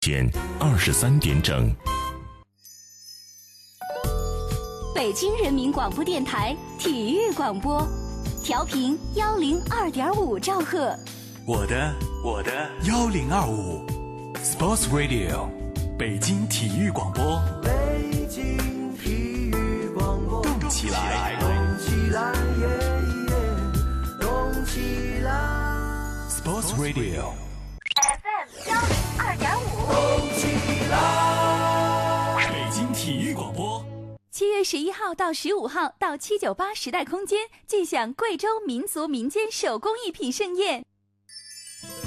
间二十三点整。北京人民广播电台体育广播，调频幺零二点五兆赫。我的我的幺零二五，Sports Radio，北京体育广播。北京体育广播，动起来，动起来，耶耶，动起来。Sports Radio，FM 幺零二点五。动起来！北京体育广播。七月十一号到十五号，到七九八时代空间，尽享贵州民族民间手工艺品盛宴。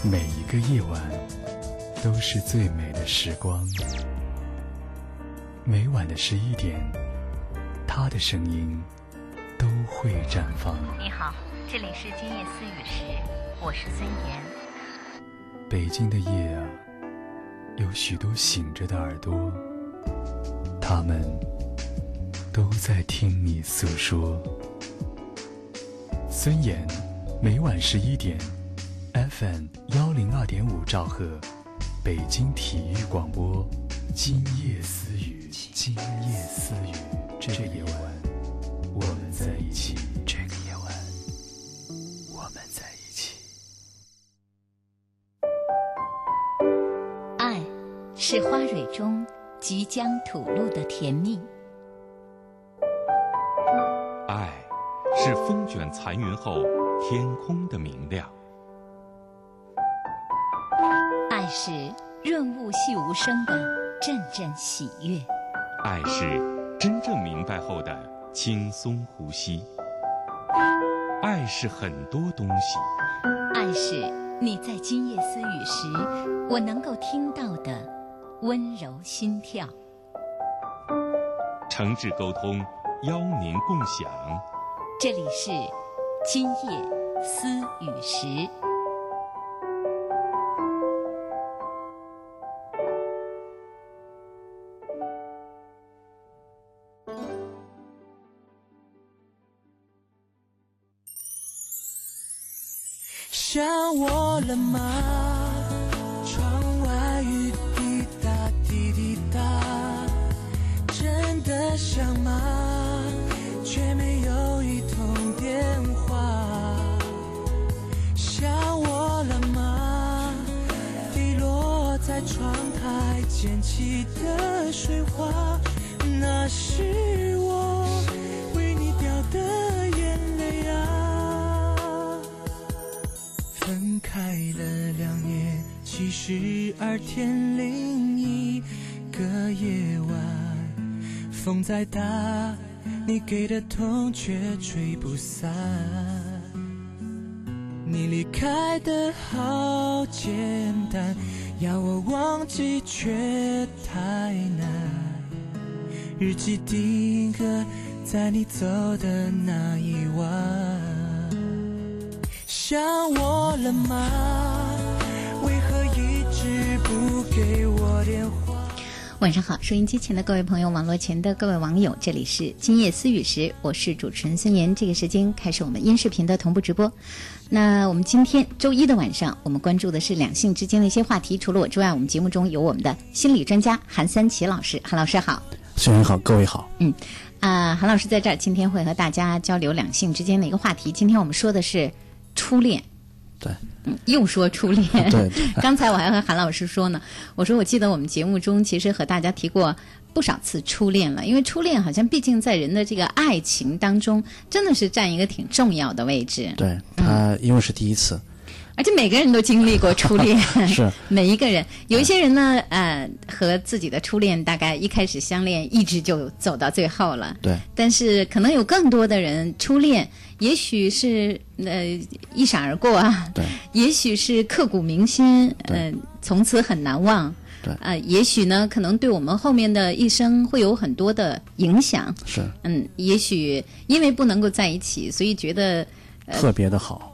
每一个夜晚都是最美的时光。每晚的十一点，他的声音都会绽放。你好，这里是今夜思雨时，我是孙岩。北京的夜啊，有许多醒着的耳朵，他们都在听你诉说。孙岩，每晚十一点，FM 幺零二点五兆赫，北京体育广播，今夜私语，今夜私语，这夜晚，我们在一起。是花蕊中即将吐露的甜蜜，爱是风卷残云后天空的明亮，爱是润物细无声的阵阵喜悦，爱是真正明白后的轻松呼吸，爱是很多东西，爱是你在今夜私语时，我能够听到的温柔心跳。诚挚沟通，邀您共享。这里是今夜思雨时。想我了吗？二天另一个夜晚，风再大，你给的痛却吹不散。你离开的好简单，要我忘记却太难。日记定格在你走的那一晚。想我了吗？不给我电话？晚上好，收音机前的各位朋友，网络前的各位网友，这里是今夜思雨时，我是主持人孙岩。这个时间开始我们音视频的同步直播。那我们今天周一的晚上，我们关注的是两性之间的一些话题。除了我之外，我们节目中有我们的心理专家韩三奇老师，韩老师好。孙岩好，各位好。嗯，啊、韩老师在这儿今天会和大家交流两性之间的一个话题。今天我们说的是初恋。对，嗯，又说初恋。对 刚才我还和韩老师说呢，我说我记得我们节目中其实和大家提过不少次初恋了，因为初恋好像毕竟在人的这个爱情当中，真的是占一个挺重要的位置。对他，因为是第一次，而且每个人都经历过初恋，是每一个人。有一些人呢，呃，和自己的初恋大概一开始相恋，一直就走到最后了。对但是可能有更多的人初恋，也许是呃一闪而过啊，对也许是刻骨铭心，呃，从此很难忘。对呃，也许呢，可能对我们后面的一生会有很多的影响。是嗯，也许因为不能够在一起，所以觉得特别的好。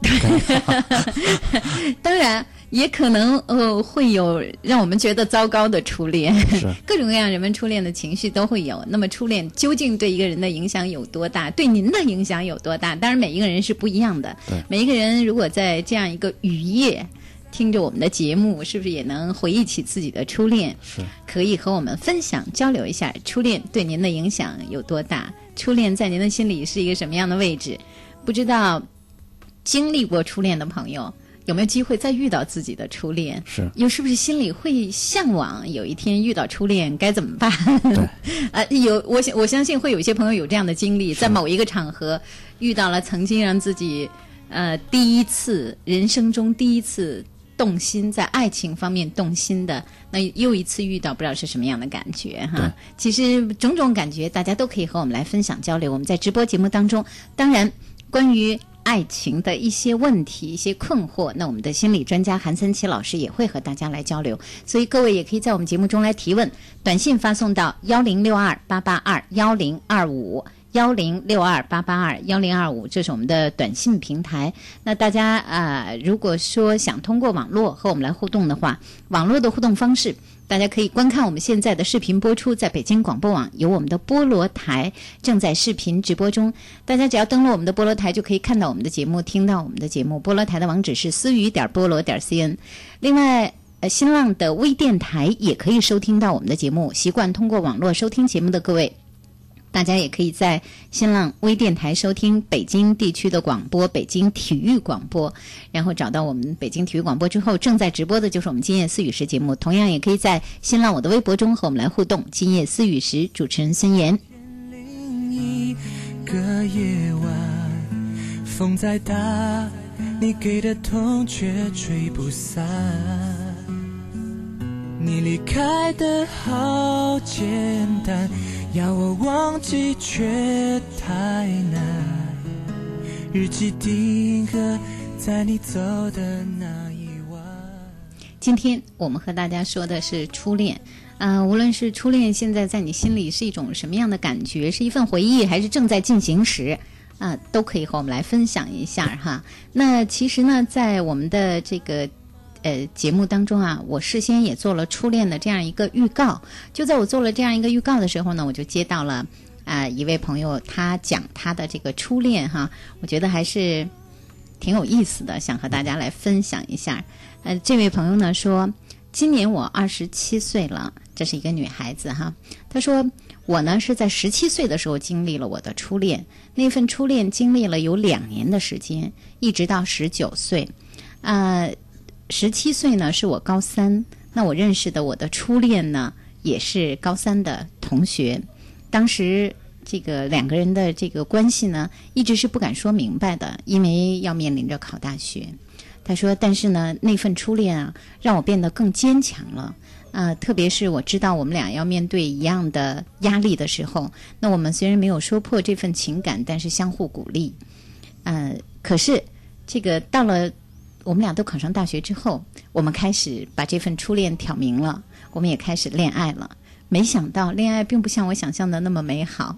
当然，也可能呃会有让我们觉得糟糕的初恋，是 各种各样人们初恋的情绪都会有。那么初恋究竟对一个人的影响有多大？对您的影响有多大？当然每一个人是不一样的。对每一个人如果在这样一个雨夜。听着我们的节目，是不是也能回忆起自己的初恋？是，可以和我们分享交流一下初恋对您的影响有多大？初恋在您的心里是一个什么样的位置？不知道经历过初恋的朋友有没有机会再遇到自己的初恋？是，又是不是心里会向往有一天遇到初恋该怎么办？对，呃，有我想我相信会有一些朋友有这样的经历，在某一个场合遇到了曾经让自己呃第一次人生中第一次动心，在爱情方面动心的，那又一次遇到，不知道是什么样的感觉哈。其实种种感觉，大家都可以和我们来分享交流。我们在直播节目当中，当然关于爱情的一些问题、一些困惑，那我们的心理专家韩森奇老师也会和大家来交流。所以各位也可以在我们节目中来提问，短信发送到幺零六二八八二幺零二五。幺零六二八八二幺零二五，这是我们的短信平台。那大家啊、如果说想通过网络和我们来互动的话，网络的互动方式，大家可以观看我们现在的视频播出，在北京广播网有我们的菠萝台正在视频直播中。大家只要登录我们的菠萝台，就可以看到我们的节目，听到我们的节目。菠萝台的网址是思雨点菠萝点 cn。另外。呃，新浪的微电台也可以收听到我们的节目。习惯通过网络收听节目的各位，大家也可以在新浪微电台收听北京地区的广播，北京体育广播，然后找到我们北京体育广播之后，正在直播的就是我们今夜思雨时节目。同样也可以在新浪我的微博中和我们来互动。今夜思雨时，主持人孙岩。另一个夜晚，风再大，你给的痛却吹不散。你离开的好简单，要我忘记却太难。日记定格在你走的那一晚。今天我们和大家说的是初恋，啊、无论是初恋现在在你心里是一种什么样的感觉，是一份回忆，还是正在进行时，啊、都可以和我们来分享一下哈。那其实呢，在我们的这个呃节目当中啊，我事先也做了初恋的这样一个预告。就在我做了这样一个预告的时候呢，我就接到了啊、一位朋友，他讲他的这个初恋哈，我觉得还是挺有意思的，想和大家来分享一下。呃，这位朋友呢说，今年我二十七岁了，这是一个女孩子哈。她说，我呢是在十七岁的时候经历了我的初恋，那份初恋经历了有两年的时间，一直到十九岁。啊，十七岁呢是我高三，那我认识的我的初恋呢也是高三的同学，当时。这个两个人的这个关系呢，一直是不敢说明白的，因为要面临着考大学。他说：“但是呢，那份初恋啊，让我变得更坚强了。啊、特别是我知道我们俩要面对一样的压力的时候，那我们虽然没有说破这份情感，但是相互鼓励。呃，可是这个到了我们俩都考上大学之后，我们开始把这份初恋挑明了，我们也开始恋爱了。没想到恋爱并不像我想象的那么美好。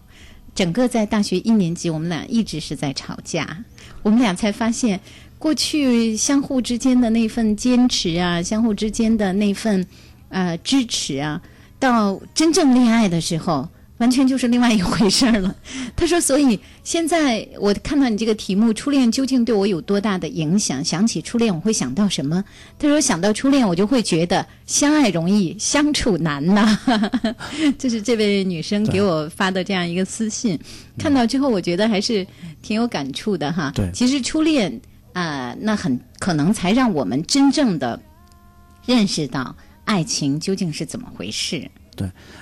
整个在大学一年级，我们俩一直是在吵架。我们俩才发现，过去相互之间的那份坚持啊，相互之间的那份呃支持啊，到真正恋爱的时候，完全就是另外一回事儿了。他说：“所以现在我看到你这个题目，初恋究竟对我有多大的影响？想起初恋，我会想到什么？”他说：“想到初恋，我就会觉得相爱容易相处难呐。”就是这位女生给我发的这样一个私信，看到之后，我觉得还是挺有感触的哈。对其实初恋啊、那很可能才让我们真正的认识到爱情究竟是怎么回事。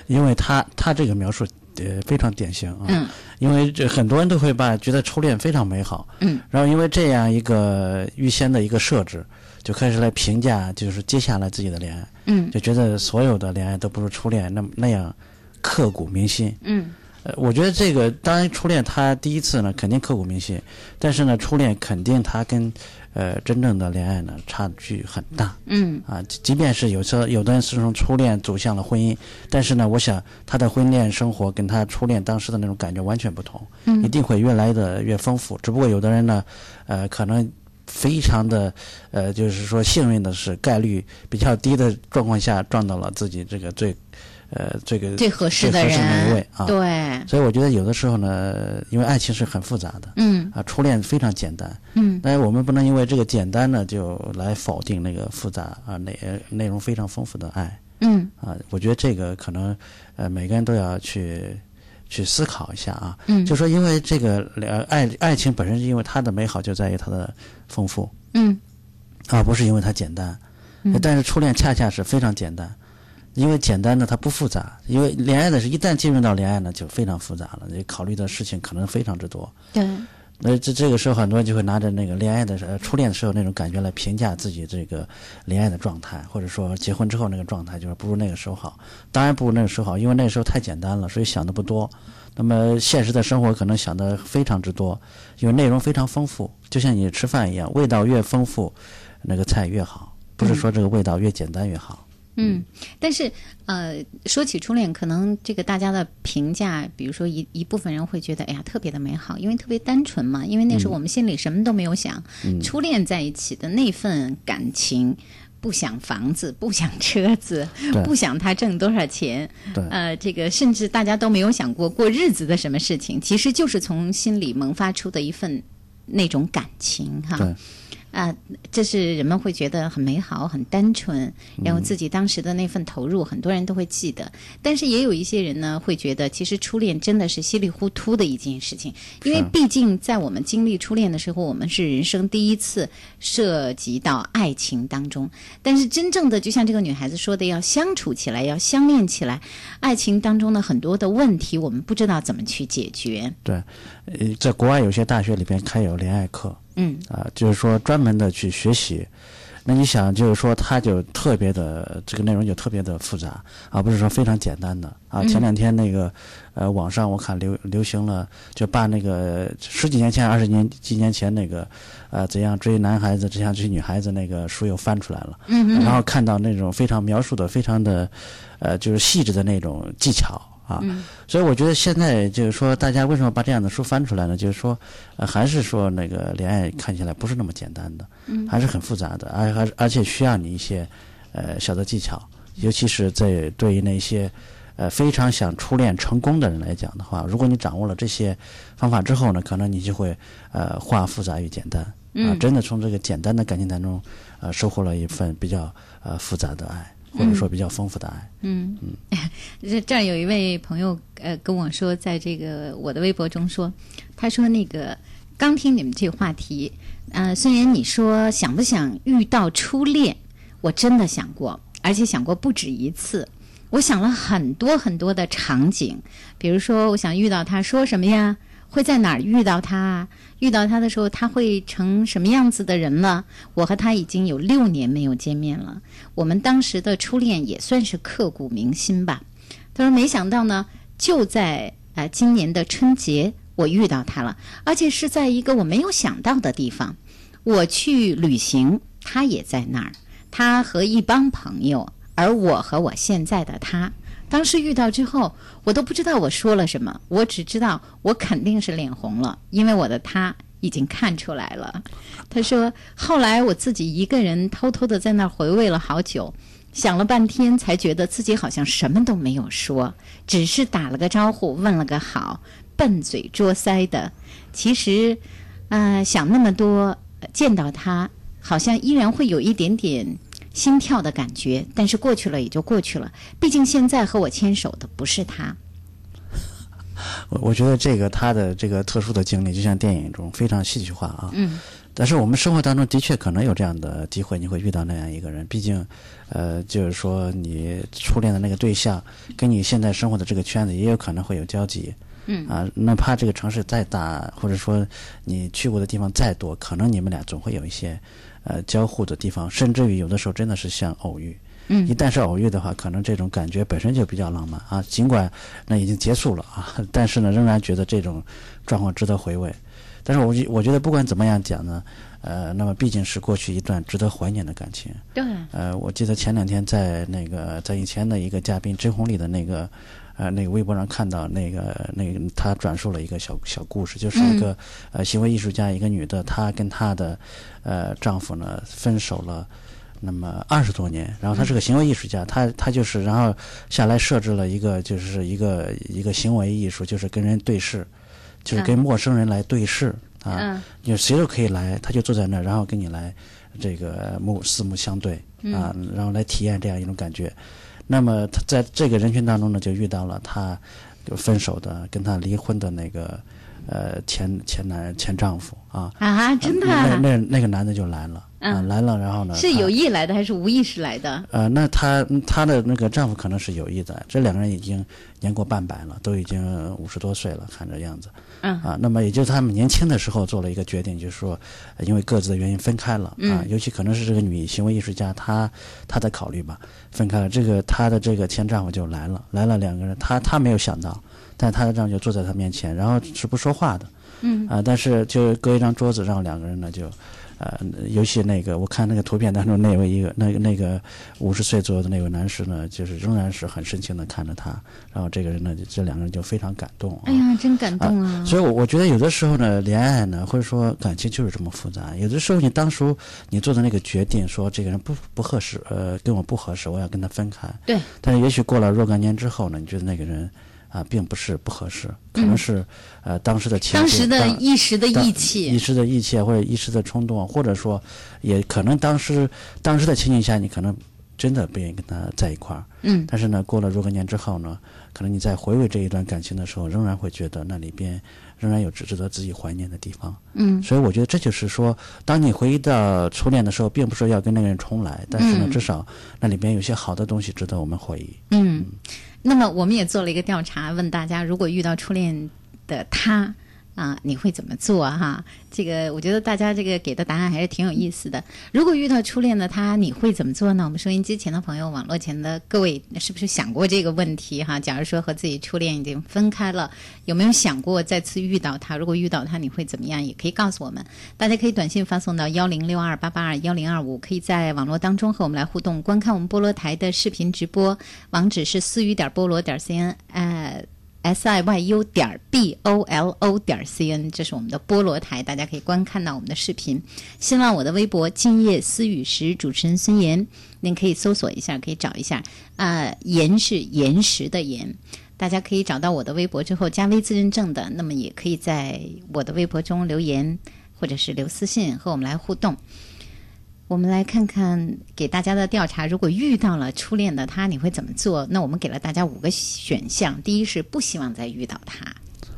因为他他这个描述呃非常典型啊，嗯。因为这很多人都会把觉得初恋非常美好，嗯，然后因为这样一个预先的一个设置，就开始来评价就是接下来自己的恋爱，嗯。就觉得所有的恋爱都不如初恋那那样刻骨铭心。嗯呃，我觉得这个当然初恋他第一次呢肯定刻骨铭心，但是呢初恋肯定他跟呃真正的恋爱呢差距很大。嗯啊，即即便是有时候有的人是从初恋走向了婚姻，但是呢，我想他的婚恋生活跟他初恋当时的那种感觉完全不同，嗯一定会越来的越丰富。只不过有的人呢，呃，可能非常的呃，就是说幸运的是概率比较低的状况下撞到了自己这个最呃这个最合适的最合适那一人位啊。对，所以我觉得有的时候呢，因为爱情是很复杂的，嗯。啊，初恋非常简单，嗯。但是我们不能因为这个简单呢，就来否定那个复杂啊内内容非常丰富的爱。嗯。啊。我觉得这个可能呃每个人都要去去思考一下啊。嗯。就说因为这个呃爱爱情本身是因为它的美好就在于它的丰富，嗯。而不是因为它简单。嗯。但是初恋恰恰是非常简单，因为简单的它不复杂，因为恋爱的是一旦进入到恋爱呢就非常复杂了，你考虑的事情可能非常之多。对，那这这个时候，很多人就会拿着那个恋爱的时候、呃初恋的时候那种感觉来评价自己这个恋爱的状态，或者说结婚之后那个状态，就是不如那个时候好。当然不如那个时候好，因为那个时候太简单了，所以想的不多。那么现实的生活可能想的非常之多，因为内容非常丰富，就像你吃饭一样，味道越丰富，那个菜越好。不是说这个味道越简单越好。嗯，但是呃，说起初恋，可能这个大家的评价，比如说一一部分人会觉得，哎呀，特别的美好，因为特别单纯嘛，因为那时候我们心里什么都没有想，初恋在一起的那份感情。不想房子，不想车子，不想他挣多少钱，对。呃，这个甚至大家都没有想过过日子的什么事情，其实就是从心里萌发出的一份那种感情哈。对啊，这是人们会觉得很美好、很单纯，然嗯后自己当时的那份投入，很多人都会记得。但是也有一些人呢，会觉得其实初恋真的是稀里糊涂的一件事情，因为毕竟在我们经历初恋的时候，我们是人生第一次涉及到爱情当中。但是真正的，就像这个女孩子说的，要相处起来，要相恋起来，爱情当中的很多的问题，我们不知道怎么去解决。对，呃，在国外有些大学里边开有恋爱课，嗯啊，就是说专门的去学习。那你想，就是说，它就特别的这个内容就特别的复杂，而不是说非常简单的啊。前两天那个呃，网上我看流流行了，就把那个十几年前、二十年几年前那个呃怎样追男孩子、怎样追女孩子那个书又翻出来了，嗯然后看到那种非常描述的非常的呃就是细致的那种技巧啊。所以我觉得现在就是说，大家为什么把这样的书翻出来呢？就是说，呃，还是说那个恋爱看起来不是那么简单的，还是很复杂的，而而而且需要你一些呃小的技巧，尤其是在对于那些呃非常想初恋成功的人来讲的话，如果你掌握了这些方法之后呢，可能你就会呃化复杂于简单啊、真的从这个简单的感情当中呃收获了一份比较呃复杂的爱，或者说比较丰富的爱。嗯嗯，这这儿有一位朋友呃跟我说，在这个我的微博中说，他说那个刚听你们这个话题，呃，孙岩你说想不想遇到初恋？我真的想过，而且想过不止一次。我想了很多很多的场景，比如说我想遇到他说什么呀？会在哪儿遇到他？遇到他的时候，他会成什么样子的人了？我和他已经有六年没有见面了，我们当时的初恋也算是刻骨铭心吧。他说：“没想到呢，就在呃今年的春节，我遇到他了，而且是在一个我没有想到的地方。我去旅行，他也在那儿，他和一帮朋友，而我和我现在的他。当时遇到之后，我都不知道我说了什么，我只知道我肯定是脸红了，因为我的他已经看出来了。他说，后来我自己一个人偷偷的在那儿回味了好久。”想了半天，才觉得自己好像什么都没有说，只是打了个招呼，问了个好，笨嘴拙腮的。其实，呃，想那么多，见到他，好像依然会有一点点心跳的感觉，但是过去了也就过去了。毕竟现在和我牵手的不是他。我我觉得这个他的这个特殊的经历，就像电影中非常戏剧化啊。嗯。但是我们生活当中的确可能有这样的机会，你会遇到那样一个人。毕竟，呃，就是说你初恋的那个对象，跟你现在生活的这个圈子也有可能会有交集。嗯。啊，哪怕这个城市再大，或者说你去过的地方再多，可能你们俩总会有一些呃交互的地方，甚至于有的时候真的是像偶遇。嗯一旦是偶遇的话，可能这种感觉本身就比较浪漫啊。尽管那已经结束了啊，但是呢，仍然觉得这种状况值得回味。但是我觉我觉得不管怎么样讲呢，呃，那么毕竟是过去一段值得怀念的感情。对。呃，我记得前两天在那个在以前的一个嘉宾甄红丽的那个呃那个微博上看到那个那个他转述了一个小小故事，就是一个、呃行为艺术家，一个女的，她跟她的呃丈夫呢分手了。那么二十多年，然后她是个行为艺术家，她她就是然后下来设置了一个就是一个一个行为艺术，就是跟人对视，就是跟陌生人来对视啊，嗯就谁都可以来，他就坐在那儿，然后跟你来这个目四目相对啊，然后来体验这样一种感觉。那么他在这个人群当中呢，就遇到了他分手的、跟他离婚的那个呃前前男前丈夫啊。啊，真的那啊、那那个男的就来了，啊，嗯来了，然后呢，是有意来的还是无意识来的？呃，那她她的那个丈夫可能是有意的，这两个人已经年过半百了，都已经五十多岁了，看这样子。嗯啊，那么也就是他们年轻的时候做了一个决定，就是说，呃因为各自的原因分开了啊，嗯尤其可能是这个女行为艺术家她她在考虑吧，分开了，这个她的这个前丈夫就来了，来了两个人，她她没有想到，但他的丈夫就坐在他面前，然后是不说话的，嗯啊，但是就隔一张桌子，让两个人呢就。呃，尤其那个，我看那个图片当中那位一个那个那个五十岁左右的那位男士呢，就是仍然是很深情的看着他，然后这个人呢，这两个人就非常感动、啊。哎呀，真感动啊！所以我，我觉得有的时候呢，恋爱呢，或者说感情就是这么复杂。有的时候，你当初你做的那个决定，说这个人不不合适，呃，跟我不合适，我要跟他分开。对。但是，也许过了若干年之后呢，你觉得那个人啊，并不是不合适，可能是、呃当时的情当时的一时的义气，一时的义气或者一时的冲动，或者说，也可能当时当时的情景下，你可能真的不愿意跟他在一块儿。嗯但是呢，过了若干年之后呢，可能你在回味这一段感情的时候，仍然会觉得那里边仍然有值值得自己怀念的地方。嗯所以我觉得这就是说，当你回忆到初恋的时候，并不是要跟那个人重来，但是呢，嗯至少那里边有些好的东西值得我们回忆。嗯。那么我们也做了一个调查，问大家如果遇到初恋的他啊，你会怎么做哈？这个我觉得大家这个给的答案还是挺有意思的。如果遇到初恋的他，你会怎么做呢？我们收音机前的朋友、网络前的各位，是不是想过这个问题哈？假如说和自己初恋已经分开了，有没有想过再次遇到他？如果遇到他，你会怎么样？也可以告诉我们。大家可以短信发送到幺零六二八八二幺零二五，可以在网络当中和我们来互动，观看我们菠萝台的视频直播，网址是思雨点菠萝点 cn，呃。S i y u 点 b o l o 点 c n，这是我们的菠萝台，大家可以观看到我们的视频。新浪我的微博“今夜思雨时”，主持人孙岩，您可以搜索一下，可以找一下。啊、岩是岩石的岩，大家可以找到我的微博之后加微自认证的，那么也可以在我的微博中留言或者是留私信和我们来互动。我们来看看给大家的调查，如果遇到了初恋的他，你会怎么做？那我们给了大家五个选项：第一是不希望再遇到他；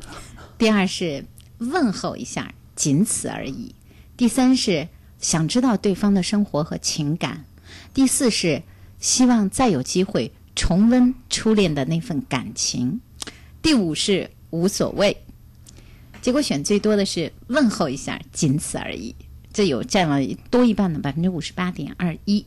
第二是问候一下，仅此而已；第三是想知道对方的生活和情感；第四是希望再有机会重温初恋的那份感情；第五是无所谓。结果选最多的是问候一下，仅此而已。这有占了多一半的百分之五十八点二一。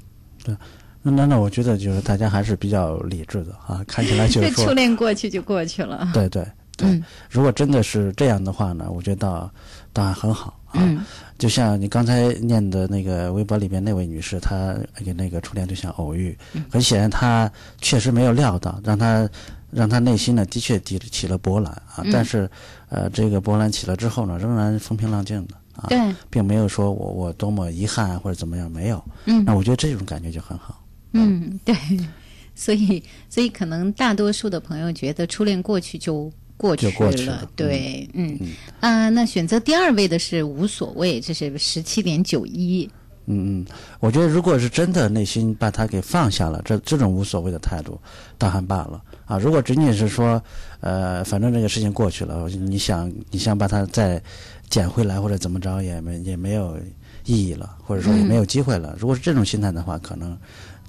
那那那，我觉得就是大家还是比较理智的啊，看起来就 是初恋过去就过去了。对对对、嗯如果真的是这样的话呢，我觉得倒当然很好啊。嗯就像你刚才念的那个微博里边那位女士，她跟那个初恋对象偶遇，嗯很显然她确实没有料到，让她让她内心呢的确起起了波澜啊。嗯但是呃，这个波澜起了之后呢，仍然风平浪静的啊，对，并没有说我我多么遗憾或者怎么样，没有。嗯。那我觉得这种感觉就很好。嗯，对，所以所以可能大多数的朋友觉得初恋过去就过去就过去了。对，嗯。嗯。啊、那选择第二位的是无所谓，这是十七点九一。嗯嗯，我觉得如果是真的内心把他给放下了，这这种无所谓的态度，倒还罢了啊。如果仅仅是说，呃，反正这个事情过去了，你想你想把它再捡回来或者怎么着，也没也没有意义了，或者说也没有机会了。如果是这种心态的话，可能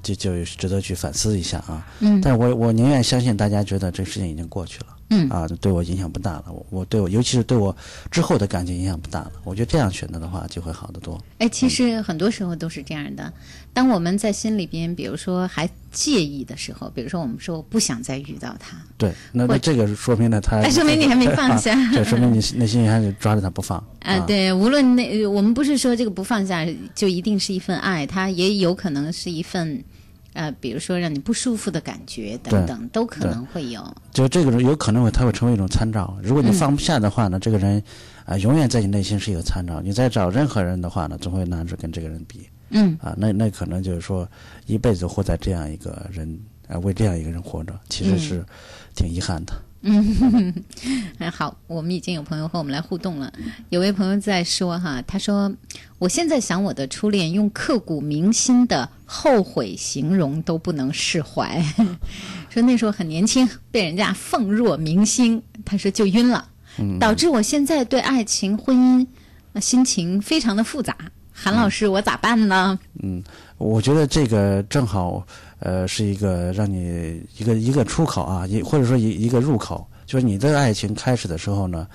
就就值得去反思一下啊。嗯但是我我宁愿相信大家觉得这个事情已经过去了。嗯啊，对我影响不大了。我我对我，尤其是对我之后的感情影响不大了。我觉得这样选择的话，就会好得多。哎，其实很多时候都是这样的。当我们在心里边，比如说还介意的时候，比如说我们说我不想再遇到他，对，那那这个说明了他，哎说明你还没 放下啊这说明你 内心还是抓着他不放啊，对，无论那我们不是说这个不放下就一定是一份爱，它也有可能是一份呃，比如说让你不舒服的感觉等等，都可能会有。就这个人有可能会，他会成为一种参照。如果你放不下的话呢，这个人啊，永远在你内心是一个参照。你再找任何人的话呢，总会拿着跟这个人比。嗯。啊，那那可能就是说，一辈子活在这样一个人啊，为这样一个人活着，其实是挺遗憾的。嗯，好，我们已经有朋友和我们来互动了。有位朋友在说哈，他说：“我现在想我的初恋，用刻骨铭心的后悔形容都不能释怀。说那时候很年轻，被人家奉若明星，他说就晕了，导致我现在对爱情、婚姻心情非常的复杂。韩老师，我咋办呢？”嗯，我觉得这个正好。呃，是一个让你一个一个出口啊，一或者说一一个入口，就是你的爱情开始的时候呢，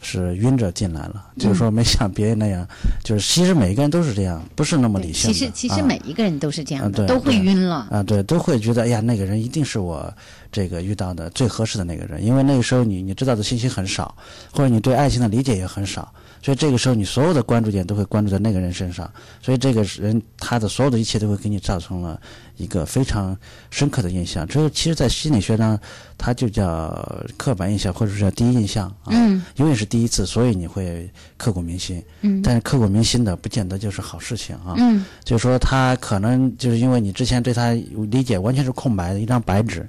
是晕着进来了，就是说没像别人那样，就是其实每个人都是这样，不是那么理性的。其实其实每一个人都是这样的，都会晕了啊，对，都会觉得哎呀，那个人一定是我这个遇到的最合适的那个人，因为那个时候你你知道的信息很少，或者你对爱情的理解也很少。所以这个时候，你所有的关注点都会关注在那个人身上，所以这个人他的所有的一切都会给你造成了一个非常深刻的印象。这个其实，在心理学上，它就叫刻板印象，或者是叫第一印象啊，永远是第一次，所以你会刻骨铭心。嗯，但是刻骨铭心的不见得就是好事情啊。嗯，就是说他可能就是因为你之前对他理解完全是空白的一张白纸。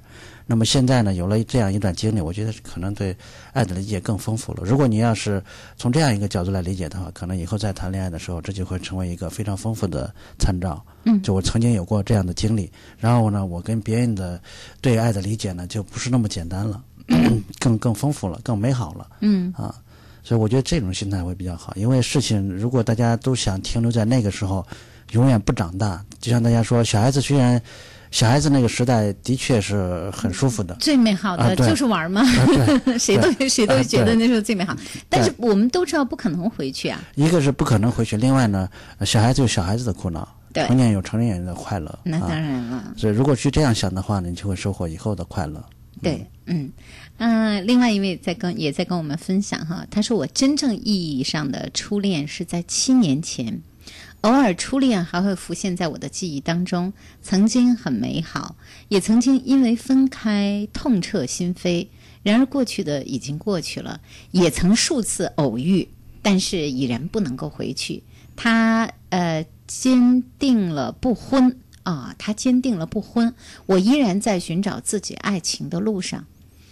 那么现在呢，有了这样一段经历，我觉得可能对爱的理解更丰富了。如果你要是从这样一个角度来理解的话，可能以后在谈恋爱的时候，这就会成为一个非常丰富的参照。嗯，就我曾经有过这样的经历，然后呢，我跟别人的对爱的理解呢，就不是那么简单了，更更丰富了，更美好了。嗯，啊，所以我觉得这种心态会比较好，因为事情如果大家都想停留在那个时候，永远不长大，就像大家说，小孩子虽然。小孩子那个时代的确是很舒服的，最美好的就是玩嘛，谁都谁都觉得那时候最美好。但是我们都知道不可能回去啊。一个是不可能回去，另外呢，小孩子有小孩子的苦恼，成年有成年人的快乐。那当然了。所以如果去这样想的话呢，你就会收获以后的快乐。对，嗯嗯，另外一位在跟也在跟我们分享哈，他说我真正意义上的初恋是在七年前。偶尔初恋还会浮现在我的记忆当中，曾经很美好，也曾经因为分开痛彻心扉。然而过去的已经过去了，也曾数次偶遇，但是已然不能够回去。他呃坚定了不婚啊，他坚定了不婚。我依然在寻找自己爱情的路上。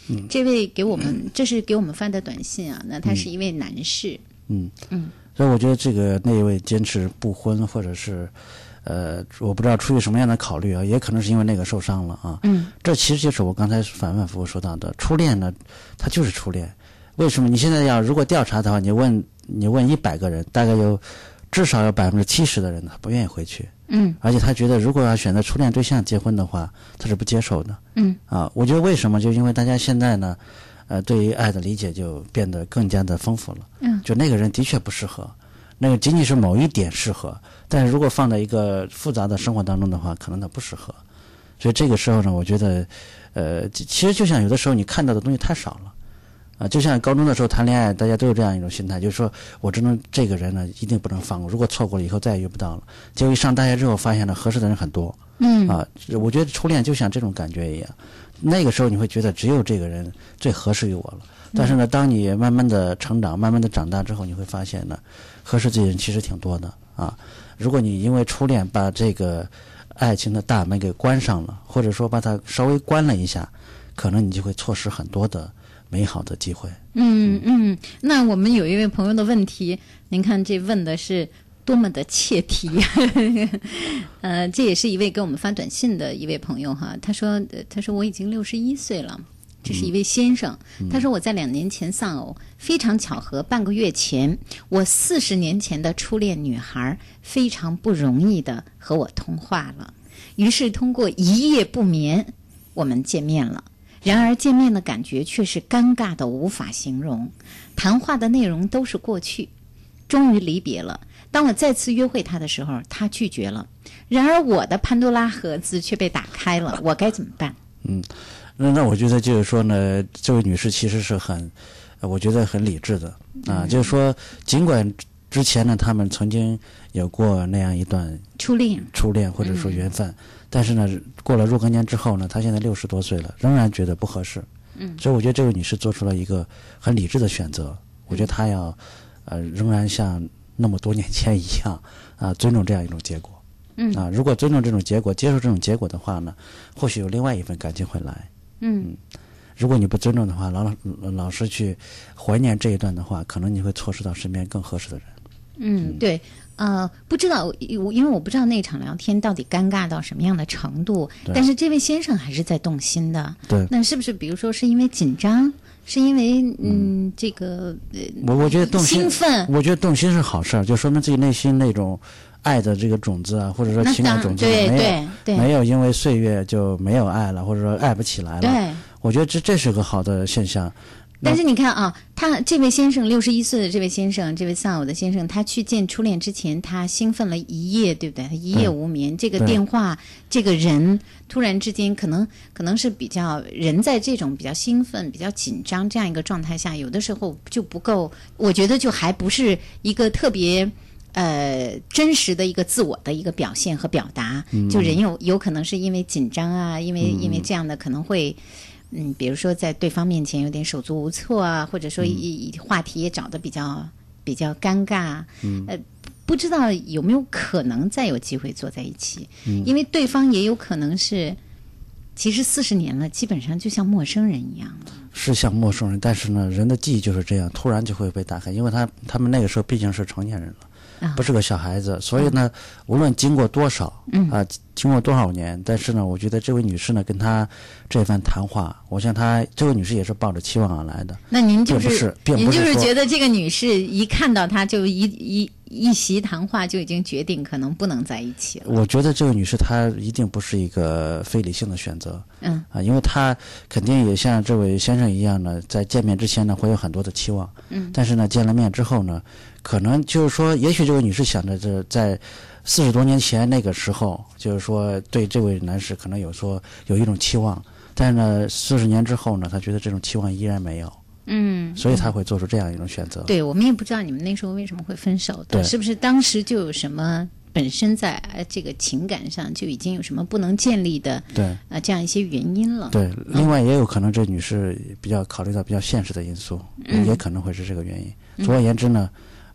嗯，这位给我们 这是给我们发的短信啊，那他是一位男士。嗯嗯。所以我觉得这个那一位坚持不婚，或者是，呃，我不知道出于什么样的考虑啊，也可能是因为那个受伤了啊。嗯。这其实就是我刚才反反复复说到的，初恋呢，它就是初恋。为什么？你现在要如果调查的话，你问你问一百个人，大概有至少有百分之七十的人他不愿意回去。嗯。而且他觉得，如果要选择初恋对象结婚的话，他是不接受的。嗯。啊，我觉得为什么？就因为大家现在呢。呃，对于爱的理解就变得更加的丰富了。嗯，就那个人的确不适合，那个仅仅是某一点适合，但是如果放在一个复杂的生活当中的话，可能他不适合。所以这个时候呢，我觉得，呃，其实就像有的时候你看到的东西太少了，啊，就像高中的时候谈恋爱，大家都有这样一种心态，就是说我只能这个人呢一定不能放过，如果错过了以后再也遇不到了。结果一上大学之后，发现了合适的人很多。嗯，啊，我觉得初恋就像这种感觉一样。那个时候你会觉得只有这个人最合适于我了，但是呢，当你慢慢的成长、慢慢的长大之后，你会发现呢，合适的人其实挺多的啊。如果你因为初恋把这个爱情的大门给关上了，或者说把它稍微关了一下，可能你就会错失很多的美好的机会。嗯嗯，那我们有一位朋友的问题，您看这问的是。多么的切题，呃，这也是一位给我们发短信的一位朋友哈。他说：“他说我已经六十一岁了，这是一位先生。他说我在两年前丧偶，非常巧合，半个月前，我四十年前的初恋女孩非常不容易的和我通话了。于是通过一夜不眠，我们见面了。然而见面的感觉却是尴尬的无法形容，谈话的内容都是过去，终于离别了。”当我再次约会他的时候，他拒绝了。然而，我的潘多拉盒子却被打开了，我该怎么办？嗯，那那我觉得就是说呢，这位女士其实是很，我觉得很理智的啊。就是说，尽管之前呢，他们曾经有过那样一段初恋，初恋或者说缘分，但是呢，过了若干年之后呢，她现在六十多岁了，仍然觉得不合适。嗯所以我觉得这位女士做出了一个很理智的选择。我觉得她要呃，仍然像那么多年前一样啊、尊重这样一种结果。嗯啊，如果尊重这种结果，接受这种结果的话呢，或许有另外一份感情会来。嗯如果你不尊重的话，老老老是去怀念这一段的话，可能你会错失到身边更合适的人。嗯，对，呃，不知道，我因为我不知道那场聊天到底尴尬到什么样的程度，但是这位先生还是在动心的。对那是不是比如说是因为紧张，是因为嗯这个呃我我觉得动心兴奋我觉得动心是好事儿，就说明自己内心那种爱的这个种子啊，或者说那情感当种子对没有对对没有因为岁月就没有爱了，或者说爱不起来了。对。我觉得这这是个好的现象。那但是你看啊，他这位先生六十一岁的这位先生，这位丧偶的先生，他去见初恋之前，他兴奋了一夜，对不对？他一夜无眠。这个电话，这个人，突然之间，可能可能是比较人在这种比较兴奋、比较紧张这样一个状态下，有的时候就不够，我觉得就还不是一个特别。呃，真实的一个自我的一个表现和表达，就人有有可能是因为紧张啊，因为因为这样的可能会，嗯，比如说在对方面前有点手足无措啊，或者说一、一话题也找的比较比较尴尬，呃，不知道有没有可能再有机会坐在一起，因为对方也有可能是，其实四十年了，基本上就像陌生人一样了。是像陌生人，但是呢，人的记忆就是这样，突然就会被打开，因为他他们那个时候毕竟是成年人了。啊。不是个小孩子，所以呢，无论经过多少，嗯。啊、经过多少年，但是呢，我觉得这位女士呢，跟她这番谈话，我想她这位女士也是抱着期望而来的。那您就是您就是觉得这个女士一看到他就一一一席谈话就已经决定可能不能在一起了。我觉得这位女士她一定不是一个非理性的选择。嗯。啊，因为她肯定也像这位先生一样呢，在见面之前呢会有很多的期望，嗯。但是呢见了面之后呢，可能就是说，也许这位女士想着这在四十多年前那个时候，就是说对这位男士可能有说有一种期望，但是呢四十年之后呢，她觉得这种期望依然没有，嗯，所以才会做出这样一种选择。对我们也不知道你们那时候为什么会分手的，对。是不是当时就有什么本身在呃这个情感上就已经有什么不能建立的对。呃这样一些原因了？对，另外也有可能这女士比较考虑到比较现实的因素，嗯。也可能会是这个原因。总而言之呢，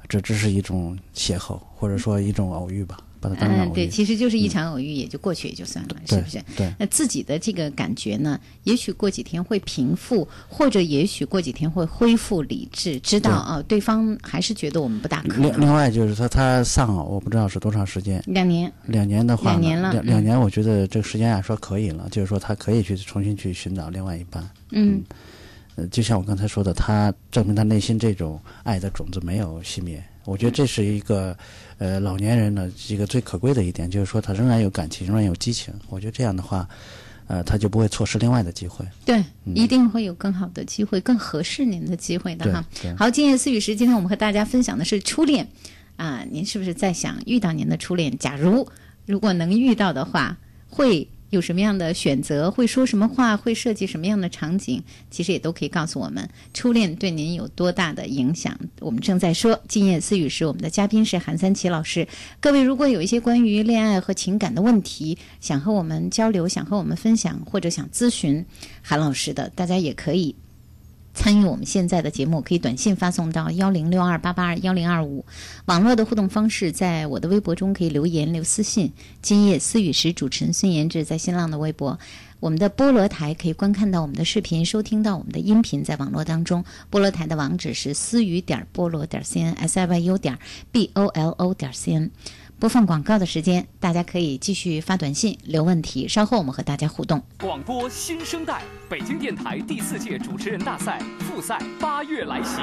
这只是一种邂逅，或者说一种偶遇吧，把它当成嗯，对。其实就是一场偶遇，也就过去也就算了，是不是？对那自己的这个感觉呢，也许过几天会平复，或者也许过几天会恢复理智，知道对啊，对方还是觉得我们不大可另能。另外就是说，他丧偶，我不知道是多长时间。两年，两年的话，两年了嗯两两年，我觉得这个时间来说可以了，就是说他可以去重新去寻找另外一半。嗯呃，就像我刚才说的，他证明他内心这种爱的种子没有熄灭。我觉得这是一个，呃，老年人呢一个最可贵的一点，就是说他仍然有感情，仍然有激情。我觉得这样的话，呃，他就不会错失另外的机会。对，一定会有更好的机会，更合适您的机会的哈。好，今夜思雨时，今天我们和大家分享的是初恋啊，您是不是在想遇到您的初恋？假如如果能遇到的话，会有什么样的选择？会说什么话？会设计什么样的场景？其实也都可以告诉我们，初恋对您有多大的影响。我们正在说今夜思语时，我们的嘉宾是韩三奇老师。各位如果有一些关于恋爱和情感的问题，想和我们交流，想和我们分享，或者想咨询韩老师的，大家也可以。参与我们现在的节目，可以短信发送到幺零六二八八二幺零二五。网络的互动方式，在我的微博中可以留言留私信。今夜思雨时，主持人孙延志在新浪的微博。我们的菠萝台可以观看到我们的视频，收听到我们的音频，在网络当中。菠萝台的网址是思雨点菠萝点 cn s i y u 点 b o l o 点 cn。播放广告的时间，大家可以继续发短信留问题，稍后我们和大家互动。广播新生代，北京电台第四届主持人大赛复赛八月来袭，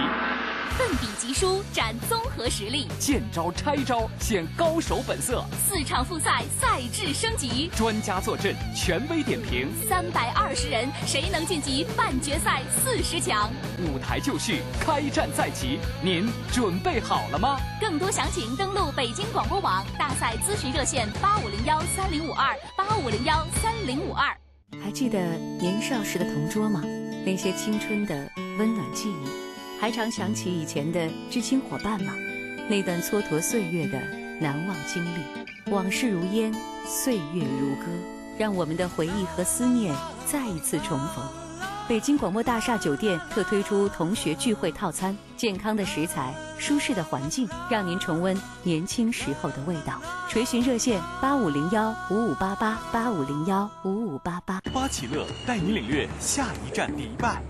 奋笔疾书，展综合实力，见招拆招，显高手本色，四场复赛赛制升级，专家坐镇，权威点评，三百二十人，谁能晋级半决赛四十强？舞台就绪，开战在即，您准备好了吗？更多详情登录北京广播网大赛咨询热线八五零幺三零五二八五零幺三零五二。还记得年少时的同桌吗？那些青春的温暖记忆，还常想起以前的知青伙伴吗？那段蹉跎岁月的难忘经历。往事如烟，岁月如歌，让我们的回忆和思念再一次重逢。北京广播大厦酒店特推出同学聚会套餐，健康的食材，舒适的环境，让您重温年轻时候的味道。垂询热线：八五零幺五五八八八五零幺五五八八。巴奇乐带你领略下一站迪拜，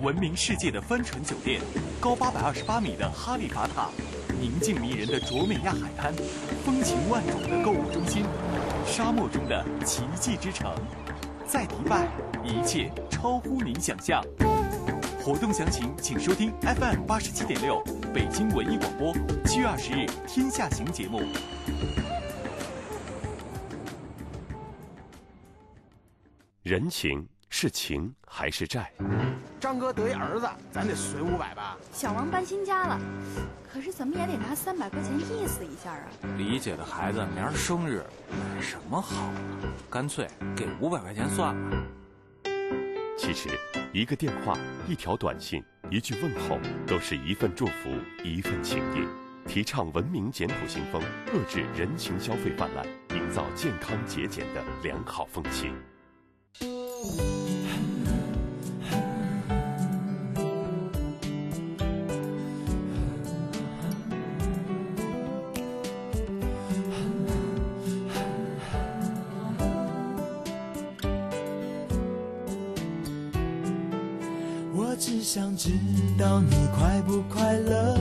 闻名世界的帆船酒店，高八百二十八米的哈利法塔，宁静迷人的卓美亚海滩，风情万种的购物中心，沙漠中的奇迹之城，在迪拜，一切超乎您想象。活动详情请收听 FM 八十七点六北京文艺广播七月二十日《天下行》节目。人情是情还是债？张哥得一儿子，咱得随五百吧。小王搬新家了，可是怎么也得拿三百块钱意思一下啊。李姐的孩子明儿生日，买什么好呢？干脆给五百块钱算了。其实，一个电话、一条短信、一句问候，都是一份祝福，一份情谊。提倡文明简朴行风，遏制人情消费泛滥，营造健康节俭的良好风气。想知道你快不快乐，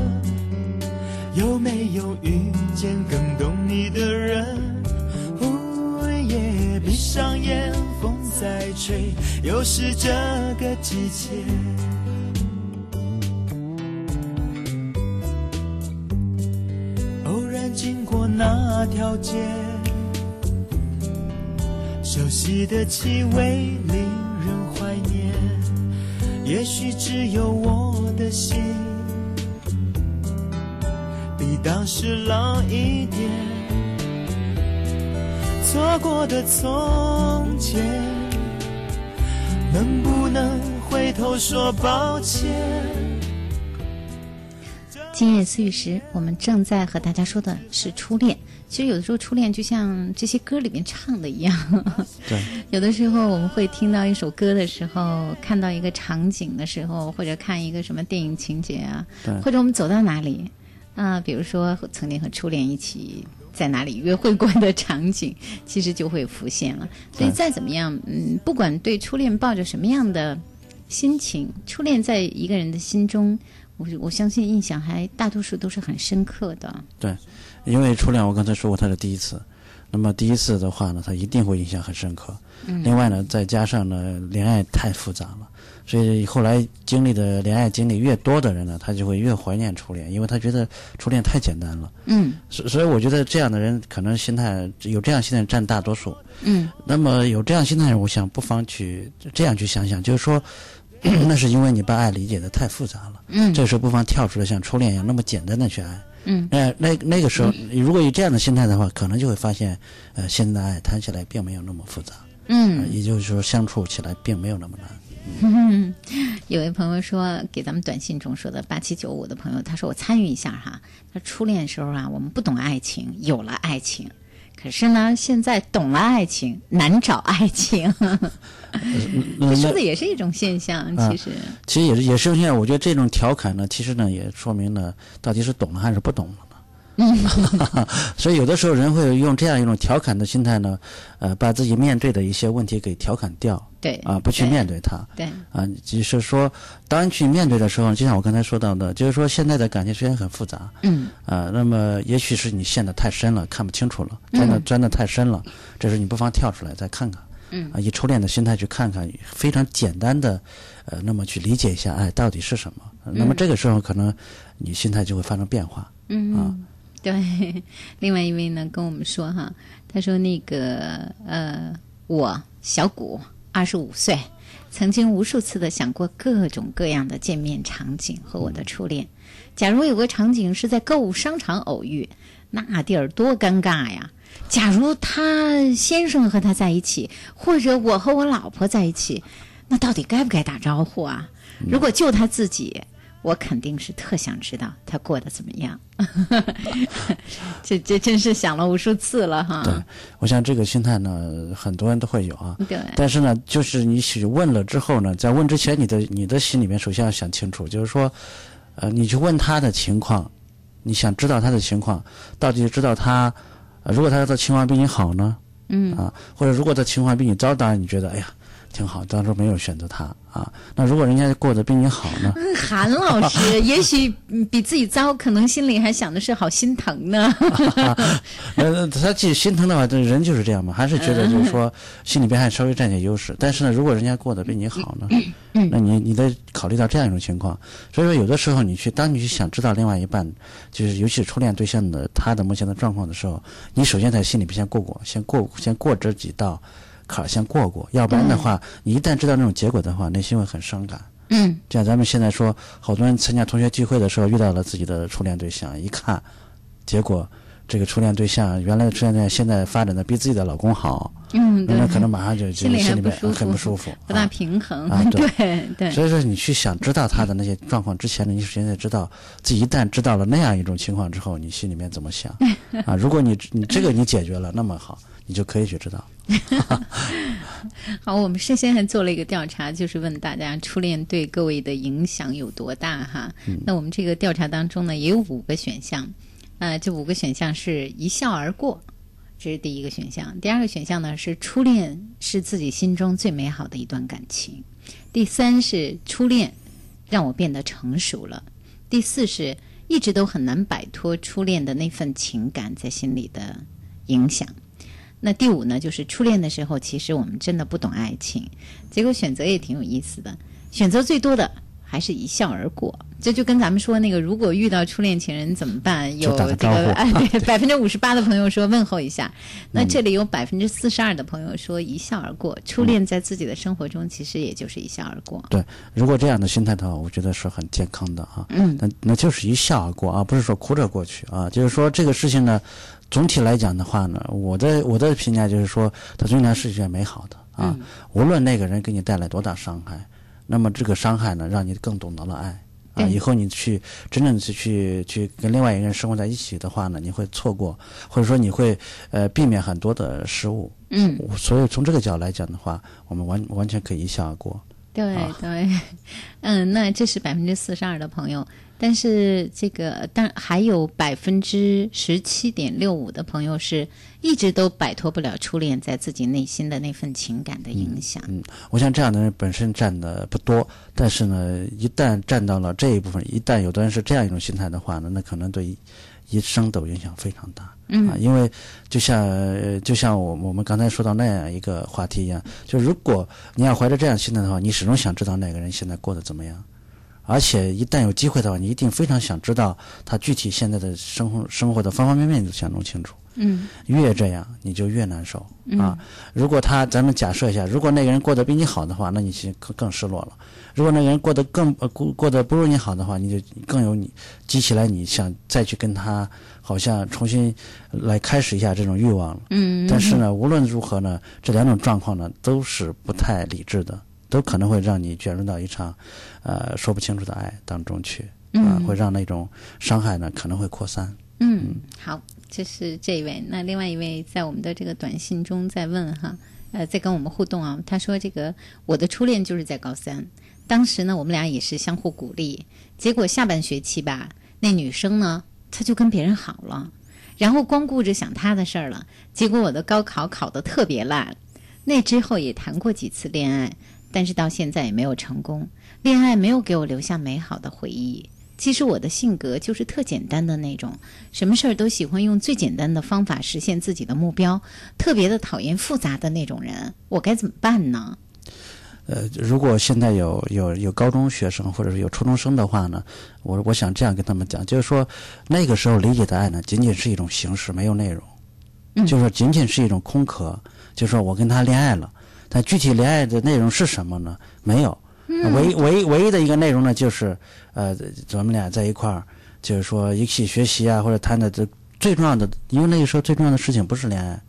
有没有遇见更懂你的人？呜耶，闭上眼，风在吹，又是这个季节。偶然经过那条街，熟悉的气味令人怀念。也许只有我的心比当时老一点，错过的从前，能不能回头说抱歉？今夜思雨时，我们正在和大家说的是初恋。其实有的时候初恋就像这些歌里面唱的一样，对，有的时候我们会听到一首歌的时候，看到一个场景的时候，或者看一个什么电影情节啊，或者我们走到哪里啊、比如说曾经和初恋一起在哪里约会过的场景，其实就会浮现了。所以再怎么样，嗯，不管对初恋抱着什么样的心情，初恋在一个人的心中，我我相信印象还大多数都是很深刻的。对，因为初恋我刚才说过他是第一次，那么第一次的话呢，他一定会印象很深刻。嗯另外呢，再加上呢，恋爱太复杂了，所以后来经历的恋爱经历越多的人呢，他就会越怀念初恋，因为他觉得初恋太简单了。嗯所所以我觉得这样的人可能心态有这样心态占大多数。嗯那么有这样心态我想不妨去这样去想想，就是说，那是因为你把爱理解的太复杂了。嗯这个时候不妨跳出来，像初恋一样那么简单的去爱。嗯那那那个时候，如果有这样的心态的话，可能就会发现，呃，现在的爱谈起来并没有那么复杂，嗯呃也就是说相处起来并没有那么难。嗯，有位朋友说给咱们短信中说的八七九五的朋友，他说我参与一下哈。他初恋的时候啊，我们不懂爱情，有了爱情，可是呢，现在懂了爱情，难找爱情。这说的也是一种现象，啊其实。其实也是也是现在，我觉得这种调侃呢，其实呢也说明了到底是懂了还是不懂。嗯 所以有的时候人会用这样一种调侃的心态呢，呃，把自己面对的一些问题给调侃掉。对啊，不去面对它。对啊，就是说，当去面对的时候，就像我刚才说到的，就是说现在的感情虽然很复杂，嗯啊，那么也许是你陷得太深了，看不清楚了，钻的嗯钻得太深了，这时候你不妨跳出来再看看。嗯啊，以初恋的心态去看看，非常简单的，呃，那么去理解一下爱到底是什么。那么嗯这个时候，可能你心态就会发生变化。嗯，啊对。另外一位呢跟我们说哈，他说那个呃，我小谷二十五岁，曾经无数次的想过各种各样的见面场景和我的初恋。假如有个场景是在购物商场偶遇，那地儿多尴尬呀！假如他先生和他在一起，或者我和我老婆在一起，那到底该不该打招呼啊？如果就他自己，我肯定是特想知道他过得怎么样。这这真是想了无数次了哈。对，我想这个心态呢，很多人都会有啊。对。但是呢，就是你去问了之后呢，在问之前，你的你的心里面首先要想清楚，就是说，呃，你去问他的情况，你想知道他的情况，到底知道他，呃、如果他的情况比你好呢？嗯。啊，或者如果他情况比你糟，当然你觉得，哎呀。挺好，当初没有选择他啊。那如果人家过得比你好呢？韩老师，也许比自己糟，可能心里还想的是好心疼呢。呃，他既心疼的话，这人就是这样嘛，还是觉得就是说心里边还稍微占点优势。但是呢，如果人家过得比你好呢，那你你得考虑到这样一种情况。所以说，有的时候你去，当你去想知道另外一半，就是尤其是初恋对象的他的目前的状况的时候，你首先在心里边先过过，先过先过这几道。坎先过过，要不然的话，你一旦知道那种结果的话，内心会很伤感。嗯，就像咱们现在说，好多人参加同学聚会的时候遇到了自己的初恋对象，一看，结果这个初恋对象原来的初恋对象现在发展的比自己的老公好，嗯，那可能马上就心里面很不舒服，不大平衡啊。对 对，所以说你去想知道他的那些状况之前呢，你首先得知道自己一旦知道了那样一种情况之后，你心里面怎么想 啊？如果你你这个你解决了，那么好。你就可以去知道。好，我们事先还做了一个调查，就是问大家初恋对各位的影响有多大哈？那我们这个调查当中呢，也有五个选项，呃，这五个选项是一笑而过，这是第一个选项。第二个选项呢是初恋是自己心中最美好的一段感情。第三是初恋让我变得成熟了。第四是一直都很难摆脱初恋的那份情感在心里的影响。那第五呢，就是初恋的时候，其实我们真的不懂爱情，结果选择也挺有意思的，选择最多的还是一笑而过。这就跟咱们说那个，如果遇到初恋情人怎么办？有这个 百分之五十八的朋友说问候一下。那这里有百分之四十二的朋友说一笑而过。初恋在自己的生活中，其实也就是一笑而过。对，如果这样的心态的话，我觉得是很健康的啊。嗯，那那就是一笑而过啊，不是说哭着过去啊。就是说这个事情呢。总体来讲的话呢，我的我的评价就是说，它仍然是一件美好的啊。无论那个人给你带来多大伤害，那么这个伤害呢，让你更懂得了爱啊。以后你去真正去去去跟另外一个人生活在一起的话呢，你会错过，或者说你会呃避免很多的失误。嗯，所以从这个角度来讲的话，我们完完全可以一笑而过。对对，嗯，那这是百分之四十二的朋友。但是这个，但还有百分之十七点六五的朋友是一直都摆脱不了初恋在自己内心的那份情感的影响。嗯，我想这样的人本身占的不多，但是呢，一旦占到了这一部分，一旦有的人是这样一种心态的话呢，那可能对一生都影响非常大。嗯，因为就像就像我我们刚才说到那样一个话题一样，就如果你要怀着这样心态的话，你始终想知道那个人现在过得怎么样。而且一旦有机会的话，你一定非常想知道他具体现在的生活生活的方方面面你都想弄清楚。嗯，越这样你就越难受啊！如果他，咱们假设一下，如果那个人过得比你好的话，那你其实更更失落了；如果那个人过得更过过得不如你好的话，你就更有你激起来你想再去跟他好像重新来开始一下这种欲望了。嗯，但是呢，无论如何呢，这两种状况呢都是不太理智的。都可能会让你卷入到一场，呃，说不清楚的爱当中去，啊，会让那种伤害呢可能会扩散。嗯，好，这是这一位。那另外一位在我们的这个短信中在问哈，呃，在跟我们互动啊。他说：“这个我的初恋就是在高三，当时呢我们俩也是相互鼓励，结果下半学期吧，那女生呢她就跟别人好了，然后光顾着想她的事儿了，结果我的高考考得特别烂。那之后也谈过几次恋爱。”但是到现在也没有成功，恋爱没有给我留下美好的回忆。其实我的性格就是特简单的那种，什么事儿都喜欢用最简单的方法实现自己的目标，特别的讨厌复杂的那种人。我该怎么办呢？呃，如果现在有有有高中学生或者是有初中生的话呢，我我想这样跟他们讲，就是说那个时候理解的爱呢，仅仅是一种形式，没有内容，就是说仅仅是一种空壳，就是说我跟他恋爱了。但具体恋爱的内容是什么呢？没有，唯唯唯一的一个内容呢，就是呃，咱们俩在一块儿，就是说一起学习啊，或者谈的这最重要的，因为那个时候最重要的事情不是恋爱，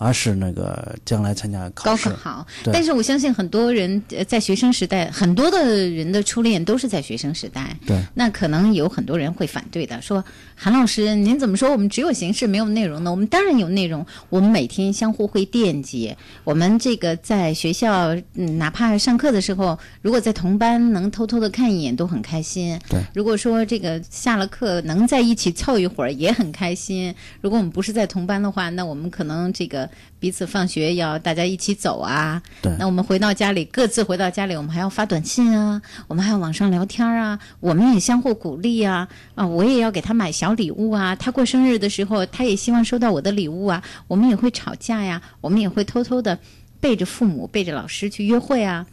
而是那个将来参加考试。高考，对但是我相信很多人呃在学生时代，很多的人的初恋都是在学生时代。对，那可能有很多人会反对的，说韩老师，您怎么说我们只有形式没有内容呢？我们当然有内容，我们每天相互会惦记。我们这个在学校，嗯，哪怕上课的时候，如果在同班能偷偷的看一眼，都很开心。对，如果说这个下了课能在一起凑一会儿，也很开心。如果我们不是在同班的话，那我们可能这个彼此放学要大家一起走啊。对那我们回到家里，各自回到家里，我们还要发短信啊，我们还要网上聊天啊，我们也相互鼓励啊。啊，我也要给他买小礼物啊。他过生日的时候，他也希望收到我的礼物啊。我们也会吵架呀，我们也会偷偷的背着父母、背着老师去约会啊。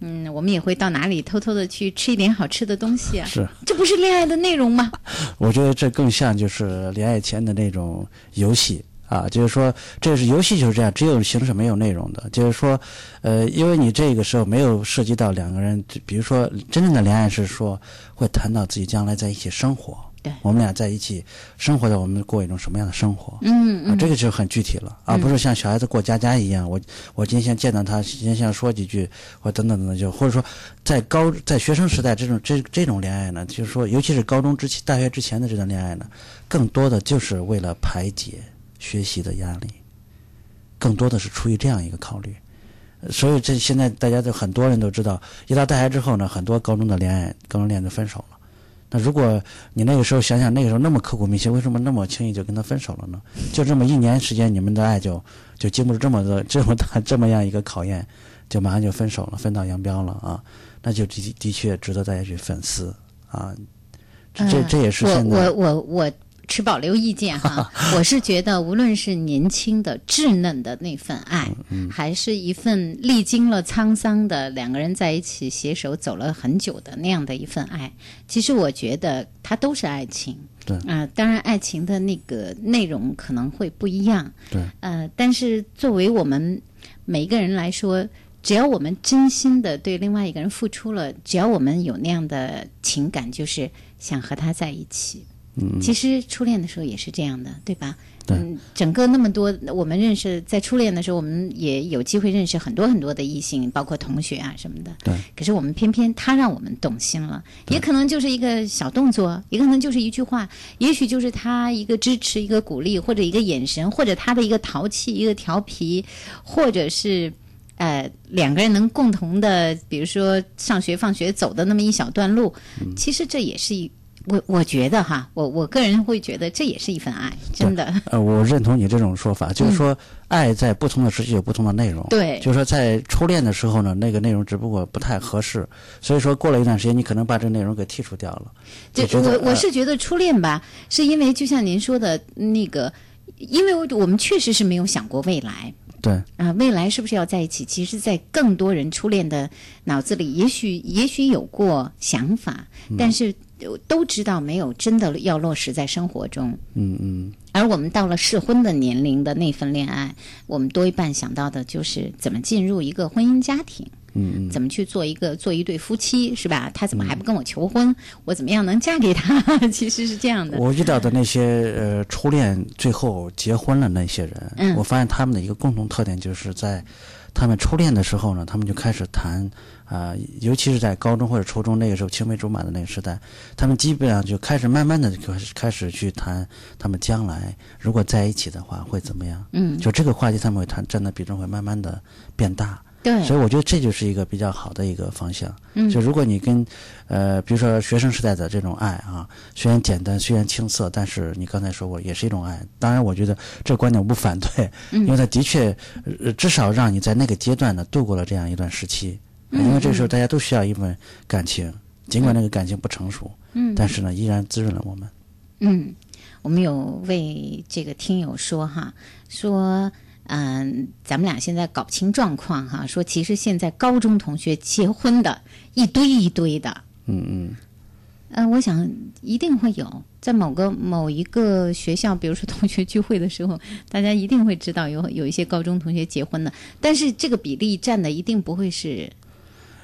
嗯，我们也会到哪里偷偷的去吃一点好吃的东西啊。是，这不是恋爱的内容吗？我觉得这更像就是恋爱前的那种游戏啊，就是说这是游戏就是这样，只有形式没有内容的。就是说，呃，因为你这个时候没有涉及到两个人，比如说真正的恋爱是说会谈到自己将来在一起生活。对，我们俩在一起生活的，我们过一种什么样的生活？嗯啊，这个就很具体了，而不是像小孩子过家家一样，我我今天先见到他，今天先说几句，或等等等等，就或者说在高在学生时代这种这这种恋爱呢，就是说，尤其是高中之前、大学之前的这段恋爱呢，更多的就是为了排解学习的压力，更多的是出于这样一个考虑。呃所以这现在大家都很多人都知道，一到大学之后呢，很多高中的恋爱、高中恋爱就分手了。那如果你那个时候想想，那个时候那么刻骨铭心，为什么那么轻易就跟他分手了呢？就这么一年时间，你们的爱就就经不住这么多 这么大这么样一个考验，就马上就分手了，分道扬镳了啊！那就的的确值得大家去反思啊。这这也是现在我我我持保留意见哈。我是觉得，无论是年轻的稚嫩的那份爱，嗯还是一份历经了沧桑的两个人在一起携手走了很久的那样的一份爱，其实我觉得它都是爱情。对啊、当然，爱情的那个内容可能会不一样。对，呃，但是作为我们每一个人来说，只要我们真心的对另外一个人付出了，只要我们有那样的情感，就是想和他在一起。嗯，其实初恋的时候也是这样的，对吧？对嗯，整个那么多，我们认识在初恋的时候，我们也有机会认识很多很多的异性，包括同学啊什么的。对。可是我们偏偏他让我们动心了，也可能就是一个小动作，也可能就是一句话，也许就是他一个支持、一个鼓励，或者一个眼神，或者他的一个淘气、一个调皮，或者是。呃，两个人能共同的，比如说上学放学走的那么一小段路，嗯其实这也是一，我我觉得哈，我我个人会觉得这也是一份爱，真的。呃，我认同你这种说法，就是说，爱在不同的时期有不同的内容。对就是说，在初恋的时候呢，那个内容只不过不太合适，所以说过了一段时间，你可能把这个内容给剔除掉了。就就觉得我我是觉得初恋吧，是因为就像您说的那个，因为我们确实是没有想过未来。对啊，未来是不是要在一起？其实，在更多人初恋的脑子里，也许也许有过想法，嗯但是都知道没有真的要落实在生活中。嗯嗯，而我们到了适婚的年龄的那份恋爱，我们多一半想到的就是怎么进入一个婚姻家庭。嗯嗯，怎么去做一个做一对夫妻是吧？他怎么还不跟我求婚？我怎么样能嫁给他？其实是这样的。我遇到的那些呃初恋最后结婚了那些人，嗯我发现他们的一个共同特点就是在他们初恋的时候呢，他们就开始谈啊、尤其是在高中或者初中那个时候青梅竹马的那个时代，他们基本上就开始慢慢的开始开始去谈他们将来如果在一起的话会怎么样。嗯就这个话题他们会谈，占的比重会慢慢的变大。对所以我觉得这就是一个比较好的一个方向。嗯就如果你跟，呃，比如说学生时代的这种爱啊，虽然简单，虽然青涩，但是你刚才说过也是一种爱。当然，我觉得这个观点我不反对，嗯因为它的确，呃，至少让你在那个阶段呢度过了这样一段时期。呃因为这时候大家都需要一份感情，尽管那个感情不成熟，嗯。但是呢，依然滋润了我们。嗯，我们有为这个听友说哈，说嗯、咱们俩现在搞不清状况哈，说其实现在高中同学结婚的一堆一堆的，嗯嗯，呃，我想一定会有，在某个某一个学校，比如说同学聚会的时候，大家一定会知道有有一些高中同学结婚的，但是这个比例占的一定不会是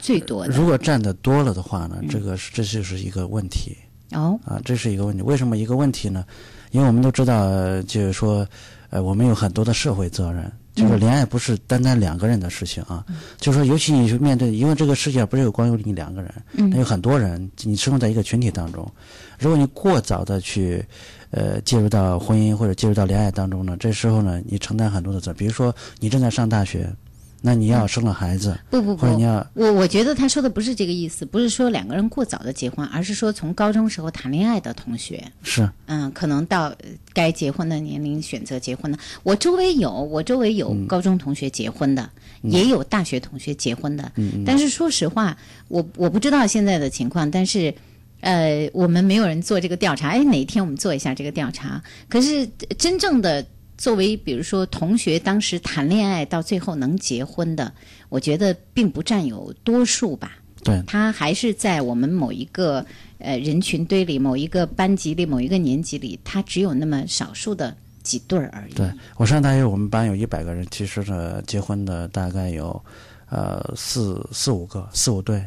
最多的。如果占的多了的话呢，这个是这就是一个问题。哦，啊，这是一个问题。为什么一个问题呢？因为我们都知道，呃就是说，呃，我们有很多的社会责任，就是恋爱不是单单两个人的事情啊，就是说，尤其你是面对，因为这个世界上不是有光有你两个人，嗯那有很多人，你生活在一个群体当中，如果你过早的去，呃，介入到婚姻或者介入到恋爱当中呢，这时候呢，你承担很多的责任，比如说你正在上大学，那你要生了孩子，不不不或者你要，我我觉得他说的不是这个意思，不是说两个人过早的结婚，而是说从高中时候谈恋爱的同学，是嗯，可能到呃该结婚的年龄选择结婚的。我周围有，我周围有高中同学结婚的，也有大学同学结婚的。嗯但是说实话，我我不知道现在的情况，但是。呃，我们没有人做这个调查。哎，哪一天我们做一下这个调查？可是呃真正的作为，比如说同学当时谈恋爱到最后能结婚的，我觉得并不占有多数吧。对，他还是在我们某一个呃人群堆里、某一个班级里、某一个年级里，他只有那么少数的几对儿而已。对我上大学，我们班有一百个人，其实呢，结婚的大概有，呃，四四五个，四五对，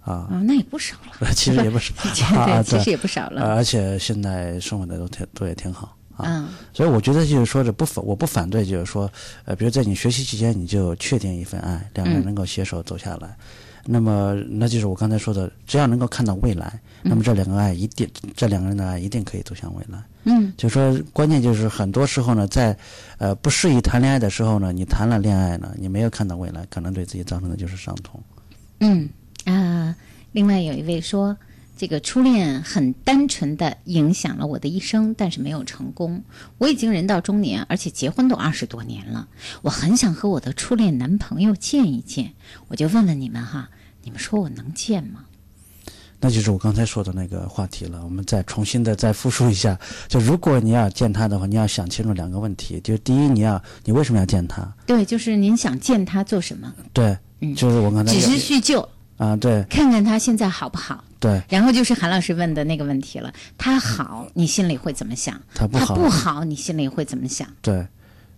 啊，啊、那也不少了。其实也不少 对，啊，其实也不少了。呃而且现在生活的都挺都也挺好啊。嗯所以我觉得就是说，这不反我不反对，就是说，呃，比如在你学习期间，你就确定一份爱，两个人嗯能够携手走下来。那么，那就是我刚才说的，只要能够看到未来，那么这两个爱一定，这两个人的爱一定可以走向未来。嗯，就说关键就是很多时候呢，在呃不适宜谈恋爱的时候呢，你谈了恋爱呢，你没有看到未来，可能对自己造成的就是伤痛。嗯啊、另外有一位说，这个初恋很单纯的影响了我的一生，但是没有成功。我已经人到中年，而且结婚都二十多年了，我很想和我的初恋男朋友见一见。我就问问你们哈，你们说我能见吗？那就是我刚才说的那个话题了。我们再重新的再复述一下，就如果你要见他的话，你要想清楚两个问题。就第一，你要你为什么要见他？对，就是您想见他做什么？对，嗯就是我刚才只是叙旧，啊，对看看他现在好不好。对，然后就是韩老师问的那个问题了，他好，你心里会怎么想？他不好不好，你心里会怎么想？对。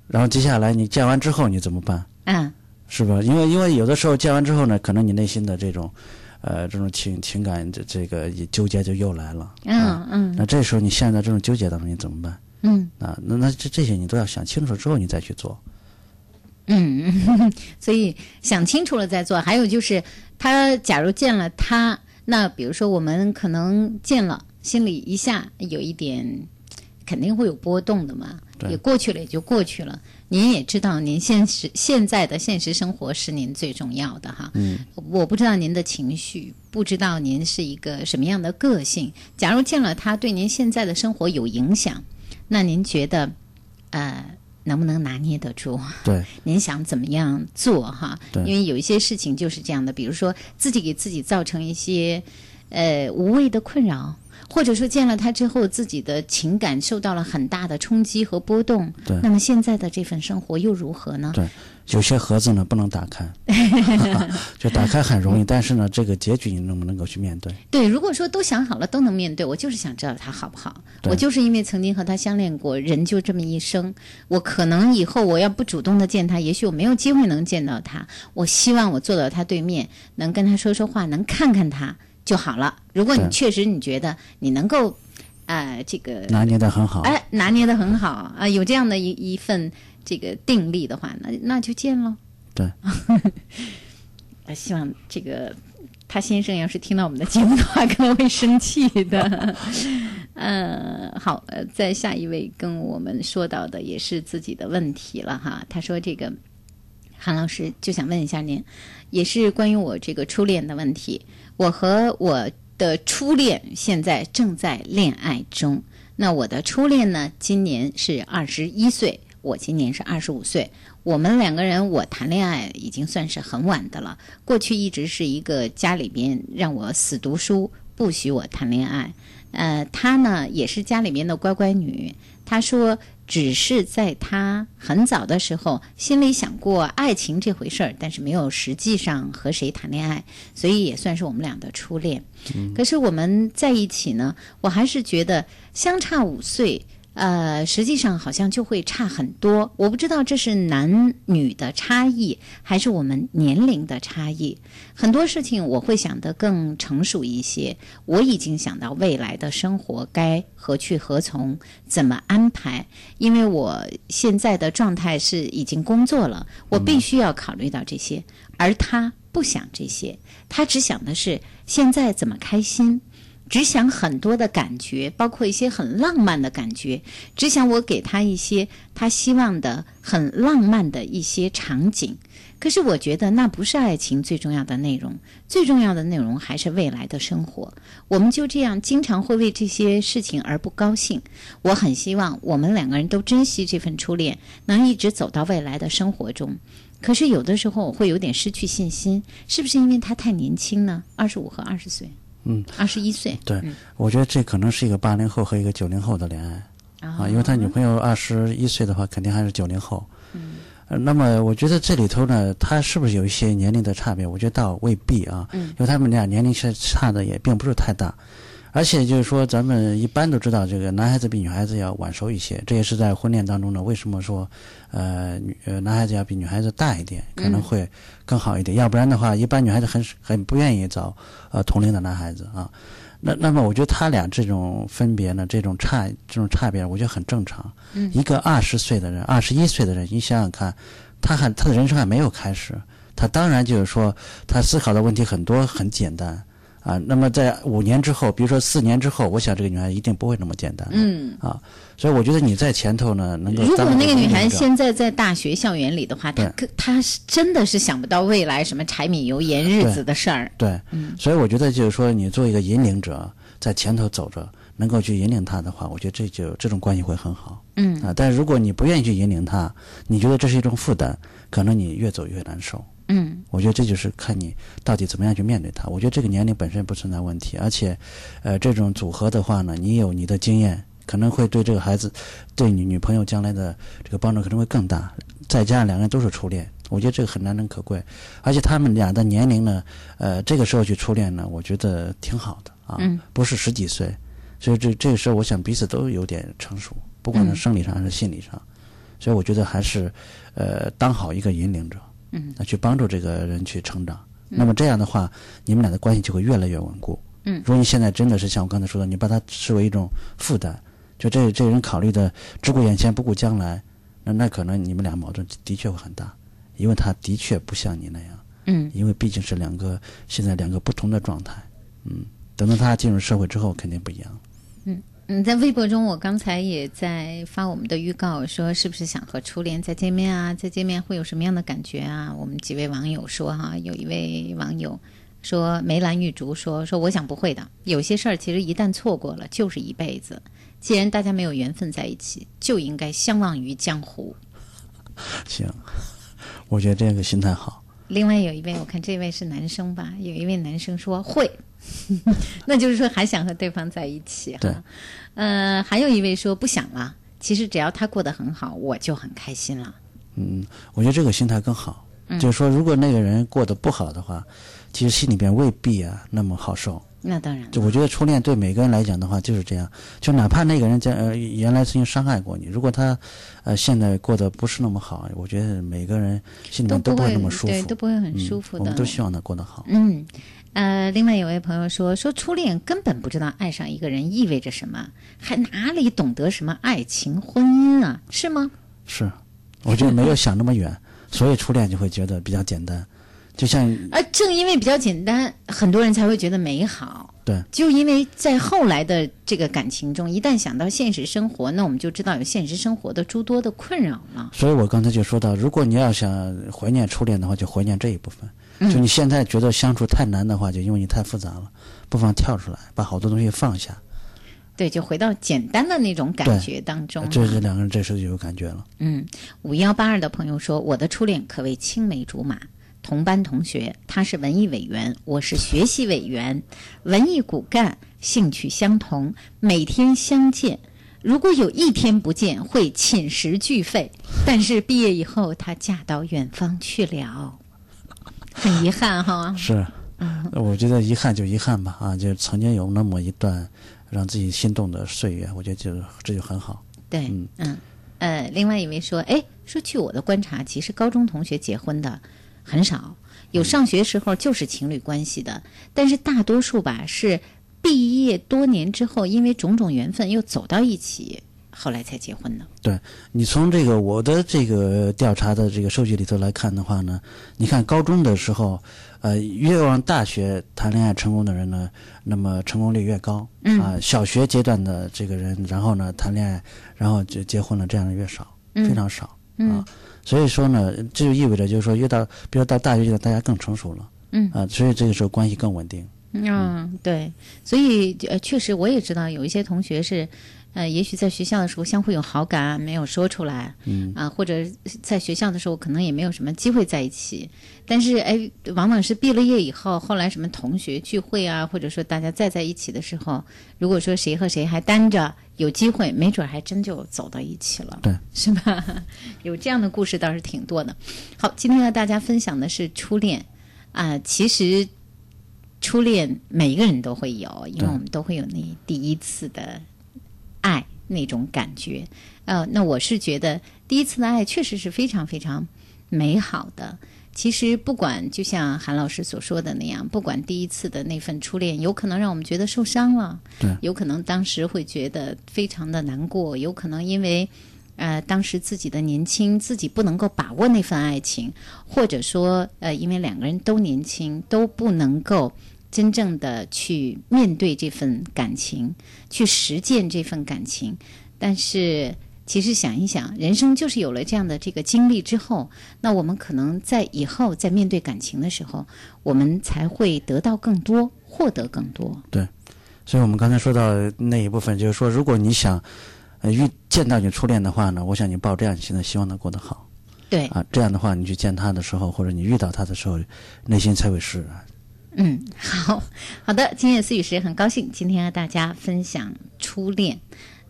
然后接下来你见完之后你怎么办？嗯，是吧？因为因为有的时候见完之后呢，可能你内心的这种，呃，这种情情感这这个纠结就又来了。嗯嗯那这时候你陷在这种纠结当中，你怎么办？嗯啊，那那这这些你都要想清楚之后，你再去做。嗯，所以想清楚了再做。还有就是，他假如见了他，那比如说我们可能见了，心里一下有一点，肯定会有波动的嘛。也过去了也就过去了。您也知道，您现实现在的现实生活是您最重要的哈。嗯，我不知道您的情绪，不知道您是一个什么样的个性。假如见了他对您现在的生活有影响，那您觉得，呃，能不能拿捏得住？对，您想怎么样做哈？对因为有一些事情就是这样的，比如说自己给自己造成一些呃无谓的困扰，或者说见了他之后自己的情感受到了很大的冲击和波动。对那么现在的这份生活又如何呢？对，有些盒子呢不能打开，就打开很容易，但是呢，这个结局你能不能够去面对？对，如果说都想好了，都能面对，我就是想知道他好不好。我就是因为曾经和他相恋过，人就这么一生，我可能以后我要不主动的见他，也许我没有机会能见到他。我希望我坐到他对面，能跟他说说话，能看看他就好了。如果你确实你觉得你能够，呃，这个拿捏得很好。哎，拿捏的很好啊、有这样的一一份这个定力的话，那那就见喽。对，呃，希望这个他先生要是听到我们的节目的话，可能会生气的。呃，好，呃，在下一位跟我们说到的也是自己的问题了哈。他说这个韩老师就想问一下您，也是关于我这个初恋的问题。我和我的初恋现在正在恋爱中。那我的初恋呢，今年是二十一岁，我今年是二十五岁。我们两个人，我谈恋爱已经算是很晚的了。过去一直是一个家里边让我死读书，不许我谈恋爱。呃，她呢也是家里面的乖乖女。她说，只是在她很早的时候心里想过爱情这回事儿，但是没有实际上和谁谈恋爱，所以也算是我们俩的初恋。可是我们在一起呢，我还是觉得相差五岁，呃，实际上好像就会差很多。我不知道这是男女的差异，还是我们年龄的差异。很多事情我会想得更成熟一些。我已经想到未来的生活该何去何从，怎么安排。因为我现在的状态是已经工作了，我必须要考虑到这些，而他不想这些，他只想的是现在怎么开心。只想很多的感觉，包括一些很浪漫的感觉，只想我给他一些他希望的很浪漫的一些场景。可是我觉得那不是爱情最重要的内容，最重要的内容还是未来的生活。我们就这样经常会为这些事情而不高兴。我很希望我们两个人都珍惜这份初恋，能一直走到未来的生活中。可是有的时候我会有点失去信心，是不是因为他太年轻呢？二十五和二十岁。嗯，二十一岁。对，我觉得这可能是一个八零后和一个九零后的恋爱啊，因为他女朋友二十一岁的话，肯定还是九零后。嗯，那么我觉得这里头呢，他是不是有一些年龄的差别？我觉得倒未必啊，因为他们俩年龄是差的也并不是太大。而且就是说，咱们一般都知道，这个男孩子比女孩子要晚熟一些。这也是在婚恋当中呢，为什么说，呃，女呃男孩子要比女孩子大一点，可能会更好一点。要不然的话，一般女孩子很很不愿意找呃同龄的男孩子啊。那那么，我觉得他俩这种分别呢，这种差这种差别，我觉得很正常。嗯。一个二十岁的人，二十一岁的人，你想想看，他还他的人生还没有开始，他当然就是说，他思考的问题很多很简单。啊，那么在五年之后，比如说四年之后，我想这个女孩一定不会那么简单。嗯。啊，所以我觉得你在前头呢，能够。如果那个女孩现在在大学校园里的话，她她是真的是想不到未来什么柴米油盐日子的事儿。对。嗯。所以我觉得就是说，你做一个引领者，在前头走着，能够去引领她的话，我觉得这就这种关系会很好。嗯。啊，但是如果你不愿意去引领她，你觉得这是一种负担，可能你越走越难受。嗯，我觉得这就是看你到底怎么样去面对他。我觉得这个年龄本身不存在问题，而且，呃，这种组合的话呢，你有你的经验，可能会对这个孩子，对你女朋友将来的这个帮助可能会更大。再加上两个人都是初恋，我觉得这个很难能可贵。而且他们俩的年龄呢，呃，这个时候去初恋呢，我觉得挺好的啊，不是十几岁，所以这这个时候，我想彼此都有点成熟，不管是生理上还是心理上，所以我觉得还是，呃，当好一个引领者。嗯，那去帮助这个人去成长，那么这样的话，你们俩的关系就会越来越稳固。嗯，如果你现在真的是像我刚才说的，你把他视为一种负担，就这这人考虑的只顾眼前不顾将来，那那可能你们俩矛盾的确会很大，因为他的确不像你那样。嗯，因为毕竟是两个现在两个不同的状态。嗯，等到他进入社会之后，肯定不一样。嗯。嗯，在微博中，我刚才也在发我们的预告，说是不是想和初恋再见面啊？再见面会有什么样的感觉啊？我们几位网友说哈，有一位网友说梅兰玉竹说说，我想不会的，有些事儿其实一旦错过了就是一辈子。既然大家没有缘分在一起，就应该相忘于江湖。行，我觉得这个心态好。另外有一位，我看这位是男生吧？有一位男生说会。那就是说还想和对方在一起哈，呃，还有一位说不想了。其实只要他过得很好，我就很开心了。嗯，我觉得这个心态更好。就是说，如果那个人过得不好的话，其实心里边未必啊那么好受。那当然。就我觉得初恋对每个人来讲的话就是这样，就哪怕那个人在呃原来曾经伤害过你，如果他呃现在过得不是那么好，我觉得每个人心里面都不会那么舒服，对，都不会很舒服的。我们都希望他过得好。嗯。呃，另外有位朋友说，说初恋根本不知道爱上一个人意味着什么，还哪里懂得什么爱情、婚姻啊？是吗？是，我觉得没有想那么远，所以初恋就会觉得比较简单，就像 啊，正因为比较简单，很多人才会觉得美好。对，就因为在后来的这个感情中，一旦想到现实生活，那我们就知道有现实生活的诸多的困扰了。所以我刚才就说到，如果你要想怀念初恋的话，就怀念这一部分。就你现在觉得相处太难的话，就因为你太复杂了，不妨跳出来，把好多东西放下。对，就回到简单的那种感觉当中。这这两个人这时候就有感觉了。嗯，五幺八二的朋友说，我的初恋可谓青梅竹马，同班同学，他是文艺委员，我是学习委员，文艺骨干，兴趣相同，每天相见。如果有一天不见，会寝食俱废。但是毕业以后，她嫁到远方去了。很遗憾哈，是，我觉得遗憾就遗憾吧啊，就曾经有那么一段让自己心动的岁月，我觉得就这就很好。对，嗯。呃，另外一位说，哎，说据我的观察，其实高中同学结婚的很少，有上学时候就是情侣关系的，但是大多数吧是毕业多年之后，因为种种缘分又走到一起，后来才结婚的。对你从这个我的这个调查的这个数据里头来看的话呢，你看高中的时候，呃，越往大学谈恋爱成功的人呢，那么成功率越高。嗯啊，小学阶段的这个人，然后呢谈恋爱，然后就结婚了，这样的越少，嗯非常少。嗯啊，所以说呢，这就意味着就是说，越到比如到大学阶段，大家更成熟了。嗯啊，所以这个时候关系更稳定。嗯，对，所以呃，确实我也知道有一些同学是，呃，也许在学校的时候相互有好感，没有说出来，嗯啊，或者在学校的时候可能也没有什么机会在一起，但是哎，往往是毕了业以后，后来什么同学聚会啊，或者说大家再在一起的时候，如果说谁和谁还单着有机会，没准还真就走到一起了，对，是吧？有这样的故事倒是挺多的。好，今天和大家分享的是初恋啊、其实。初恋每一个人都会有，因为我们都会有那第一次的爱那种感觉。呃，那我是觉得第一次的爱确实是非常非常美好的。其实不管就像韩老师所说的那样，不管第一次的那份初恋，有可能让我们觉得受伤了，对有可能当时会觉得非常的难过，有可能因为呃当时自己的年轻，自己不能够把握那份爱情，或者说呃因为两个人都年轻，都不能够真正的去面对这份感情，去实践这份感情。但是其实想一想，人生就是有了这样的这个经历之后，那我们可能在以后在面对感情的时候，我们才会得到更多，获得更多。对，所以我们刚才说到那一部分，就是说，如果你想呃遇见到你初恋的话呢，我想你抱这样心的，希望他过得好对，啊，这样的话，你去见他的时候，或者你遇到他的时候，内心才会释然。嗯，好好的，今夜思雨时很高兴今天和大家分享初恋。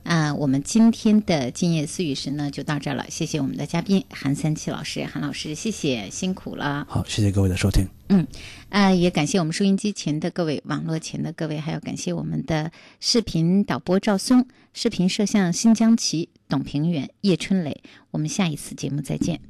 啊、我们今天的今夜思雨时呢就到这儿了，谢谢我们的嘉宾韩三七老师，韩老师，谢谢，辛苦了。好，谢谢各位的收听。嗯，啊、也感谢我们收音机前的各位、网络前的各位，还要感谢我们的视频导播赵松、视频摄像新疆奇、董平远、叶春磊。我们下一次节目再见。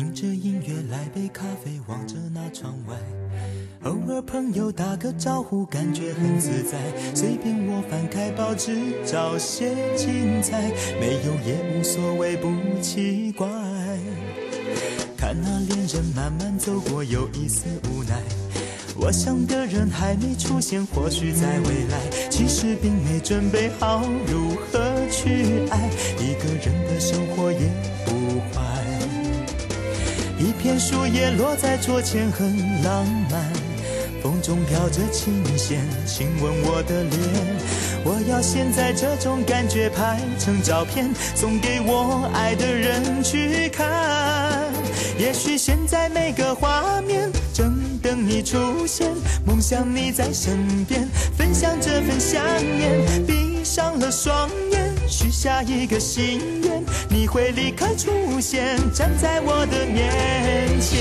听着音乐，来杯咖啡，望着那窗外。偶尔朋友打个招呼，感觉很自在。随便我翻开报纸，找些精彩，没有也无所谓，不奇怪。看那恋人慢慢走过，有一丝无奈。我想的人还没出现，或许在未来，其实并没准备好如何去爱。一个人的生活也。一片树叶落在桌前，很浪漫。风中飘着琴弦，亲吻我的脸。我要现在这种感觉拍成照片，送给我爱的人去看。也许现在每个画面正等你出现，梦想你在身边，分享这份想念。闭上了双眼，许下一个心愿，你会立刻出现，站在我的面前。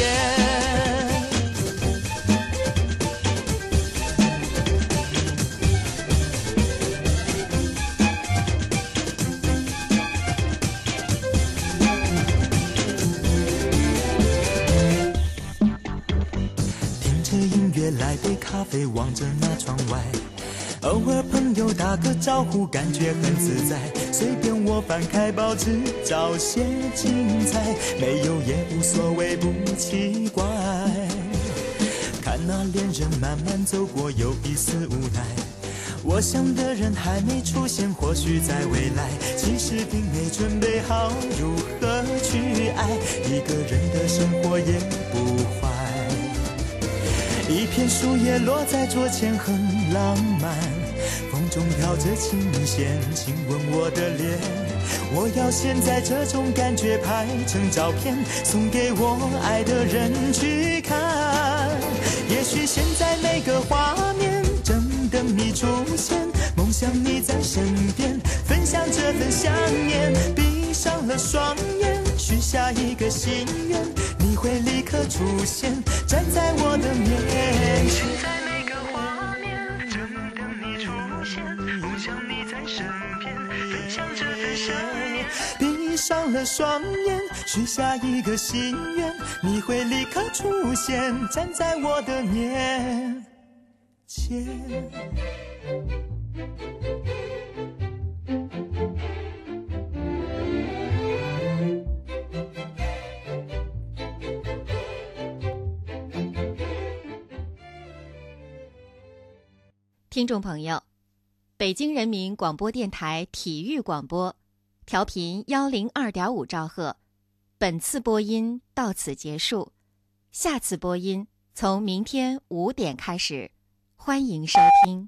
听着音乐，来杯咖啡，望着那窗外。偶尔朋友打个招呼，感觉很自在。随便我翻开报纸，找些精彩，没有也无所谓，不奇怪。看那恋人慢慢走过，有一丝无奈。我想的人还没出现，或许在未来，其实并没准备好如何去爱。一个人的生活也不坏。一片树叶落在桌前，很浪漫。风中飘着琴弦，亲吻我的脸。我要现在这种感觉拍成照片，送给我爱的人去看。也许现在每个画面正等你出现，梦。想你在身边，分享这份想念。闭上了双眼，许下一个心愿，你会立刻出现，站在我的面前。上了双眼，许下一个心愿，你会立刻出现，站在我的面前。听众朋友，北京人民广播电台体育广播，调频幺零二点五兆赫。本次播音到此结束，下次播音从明天五点开始，欢迎收听。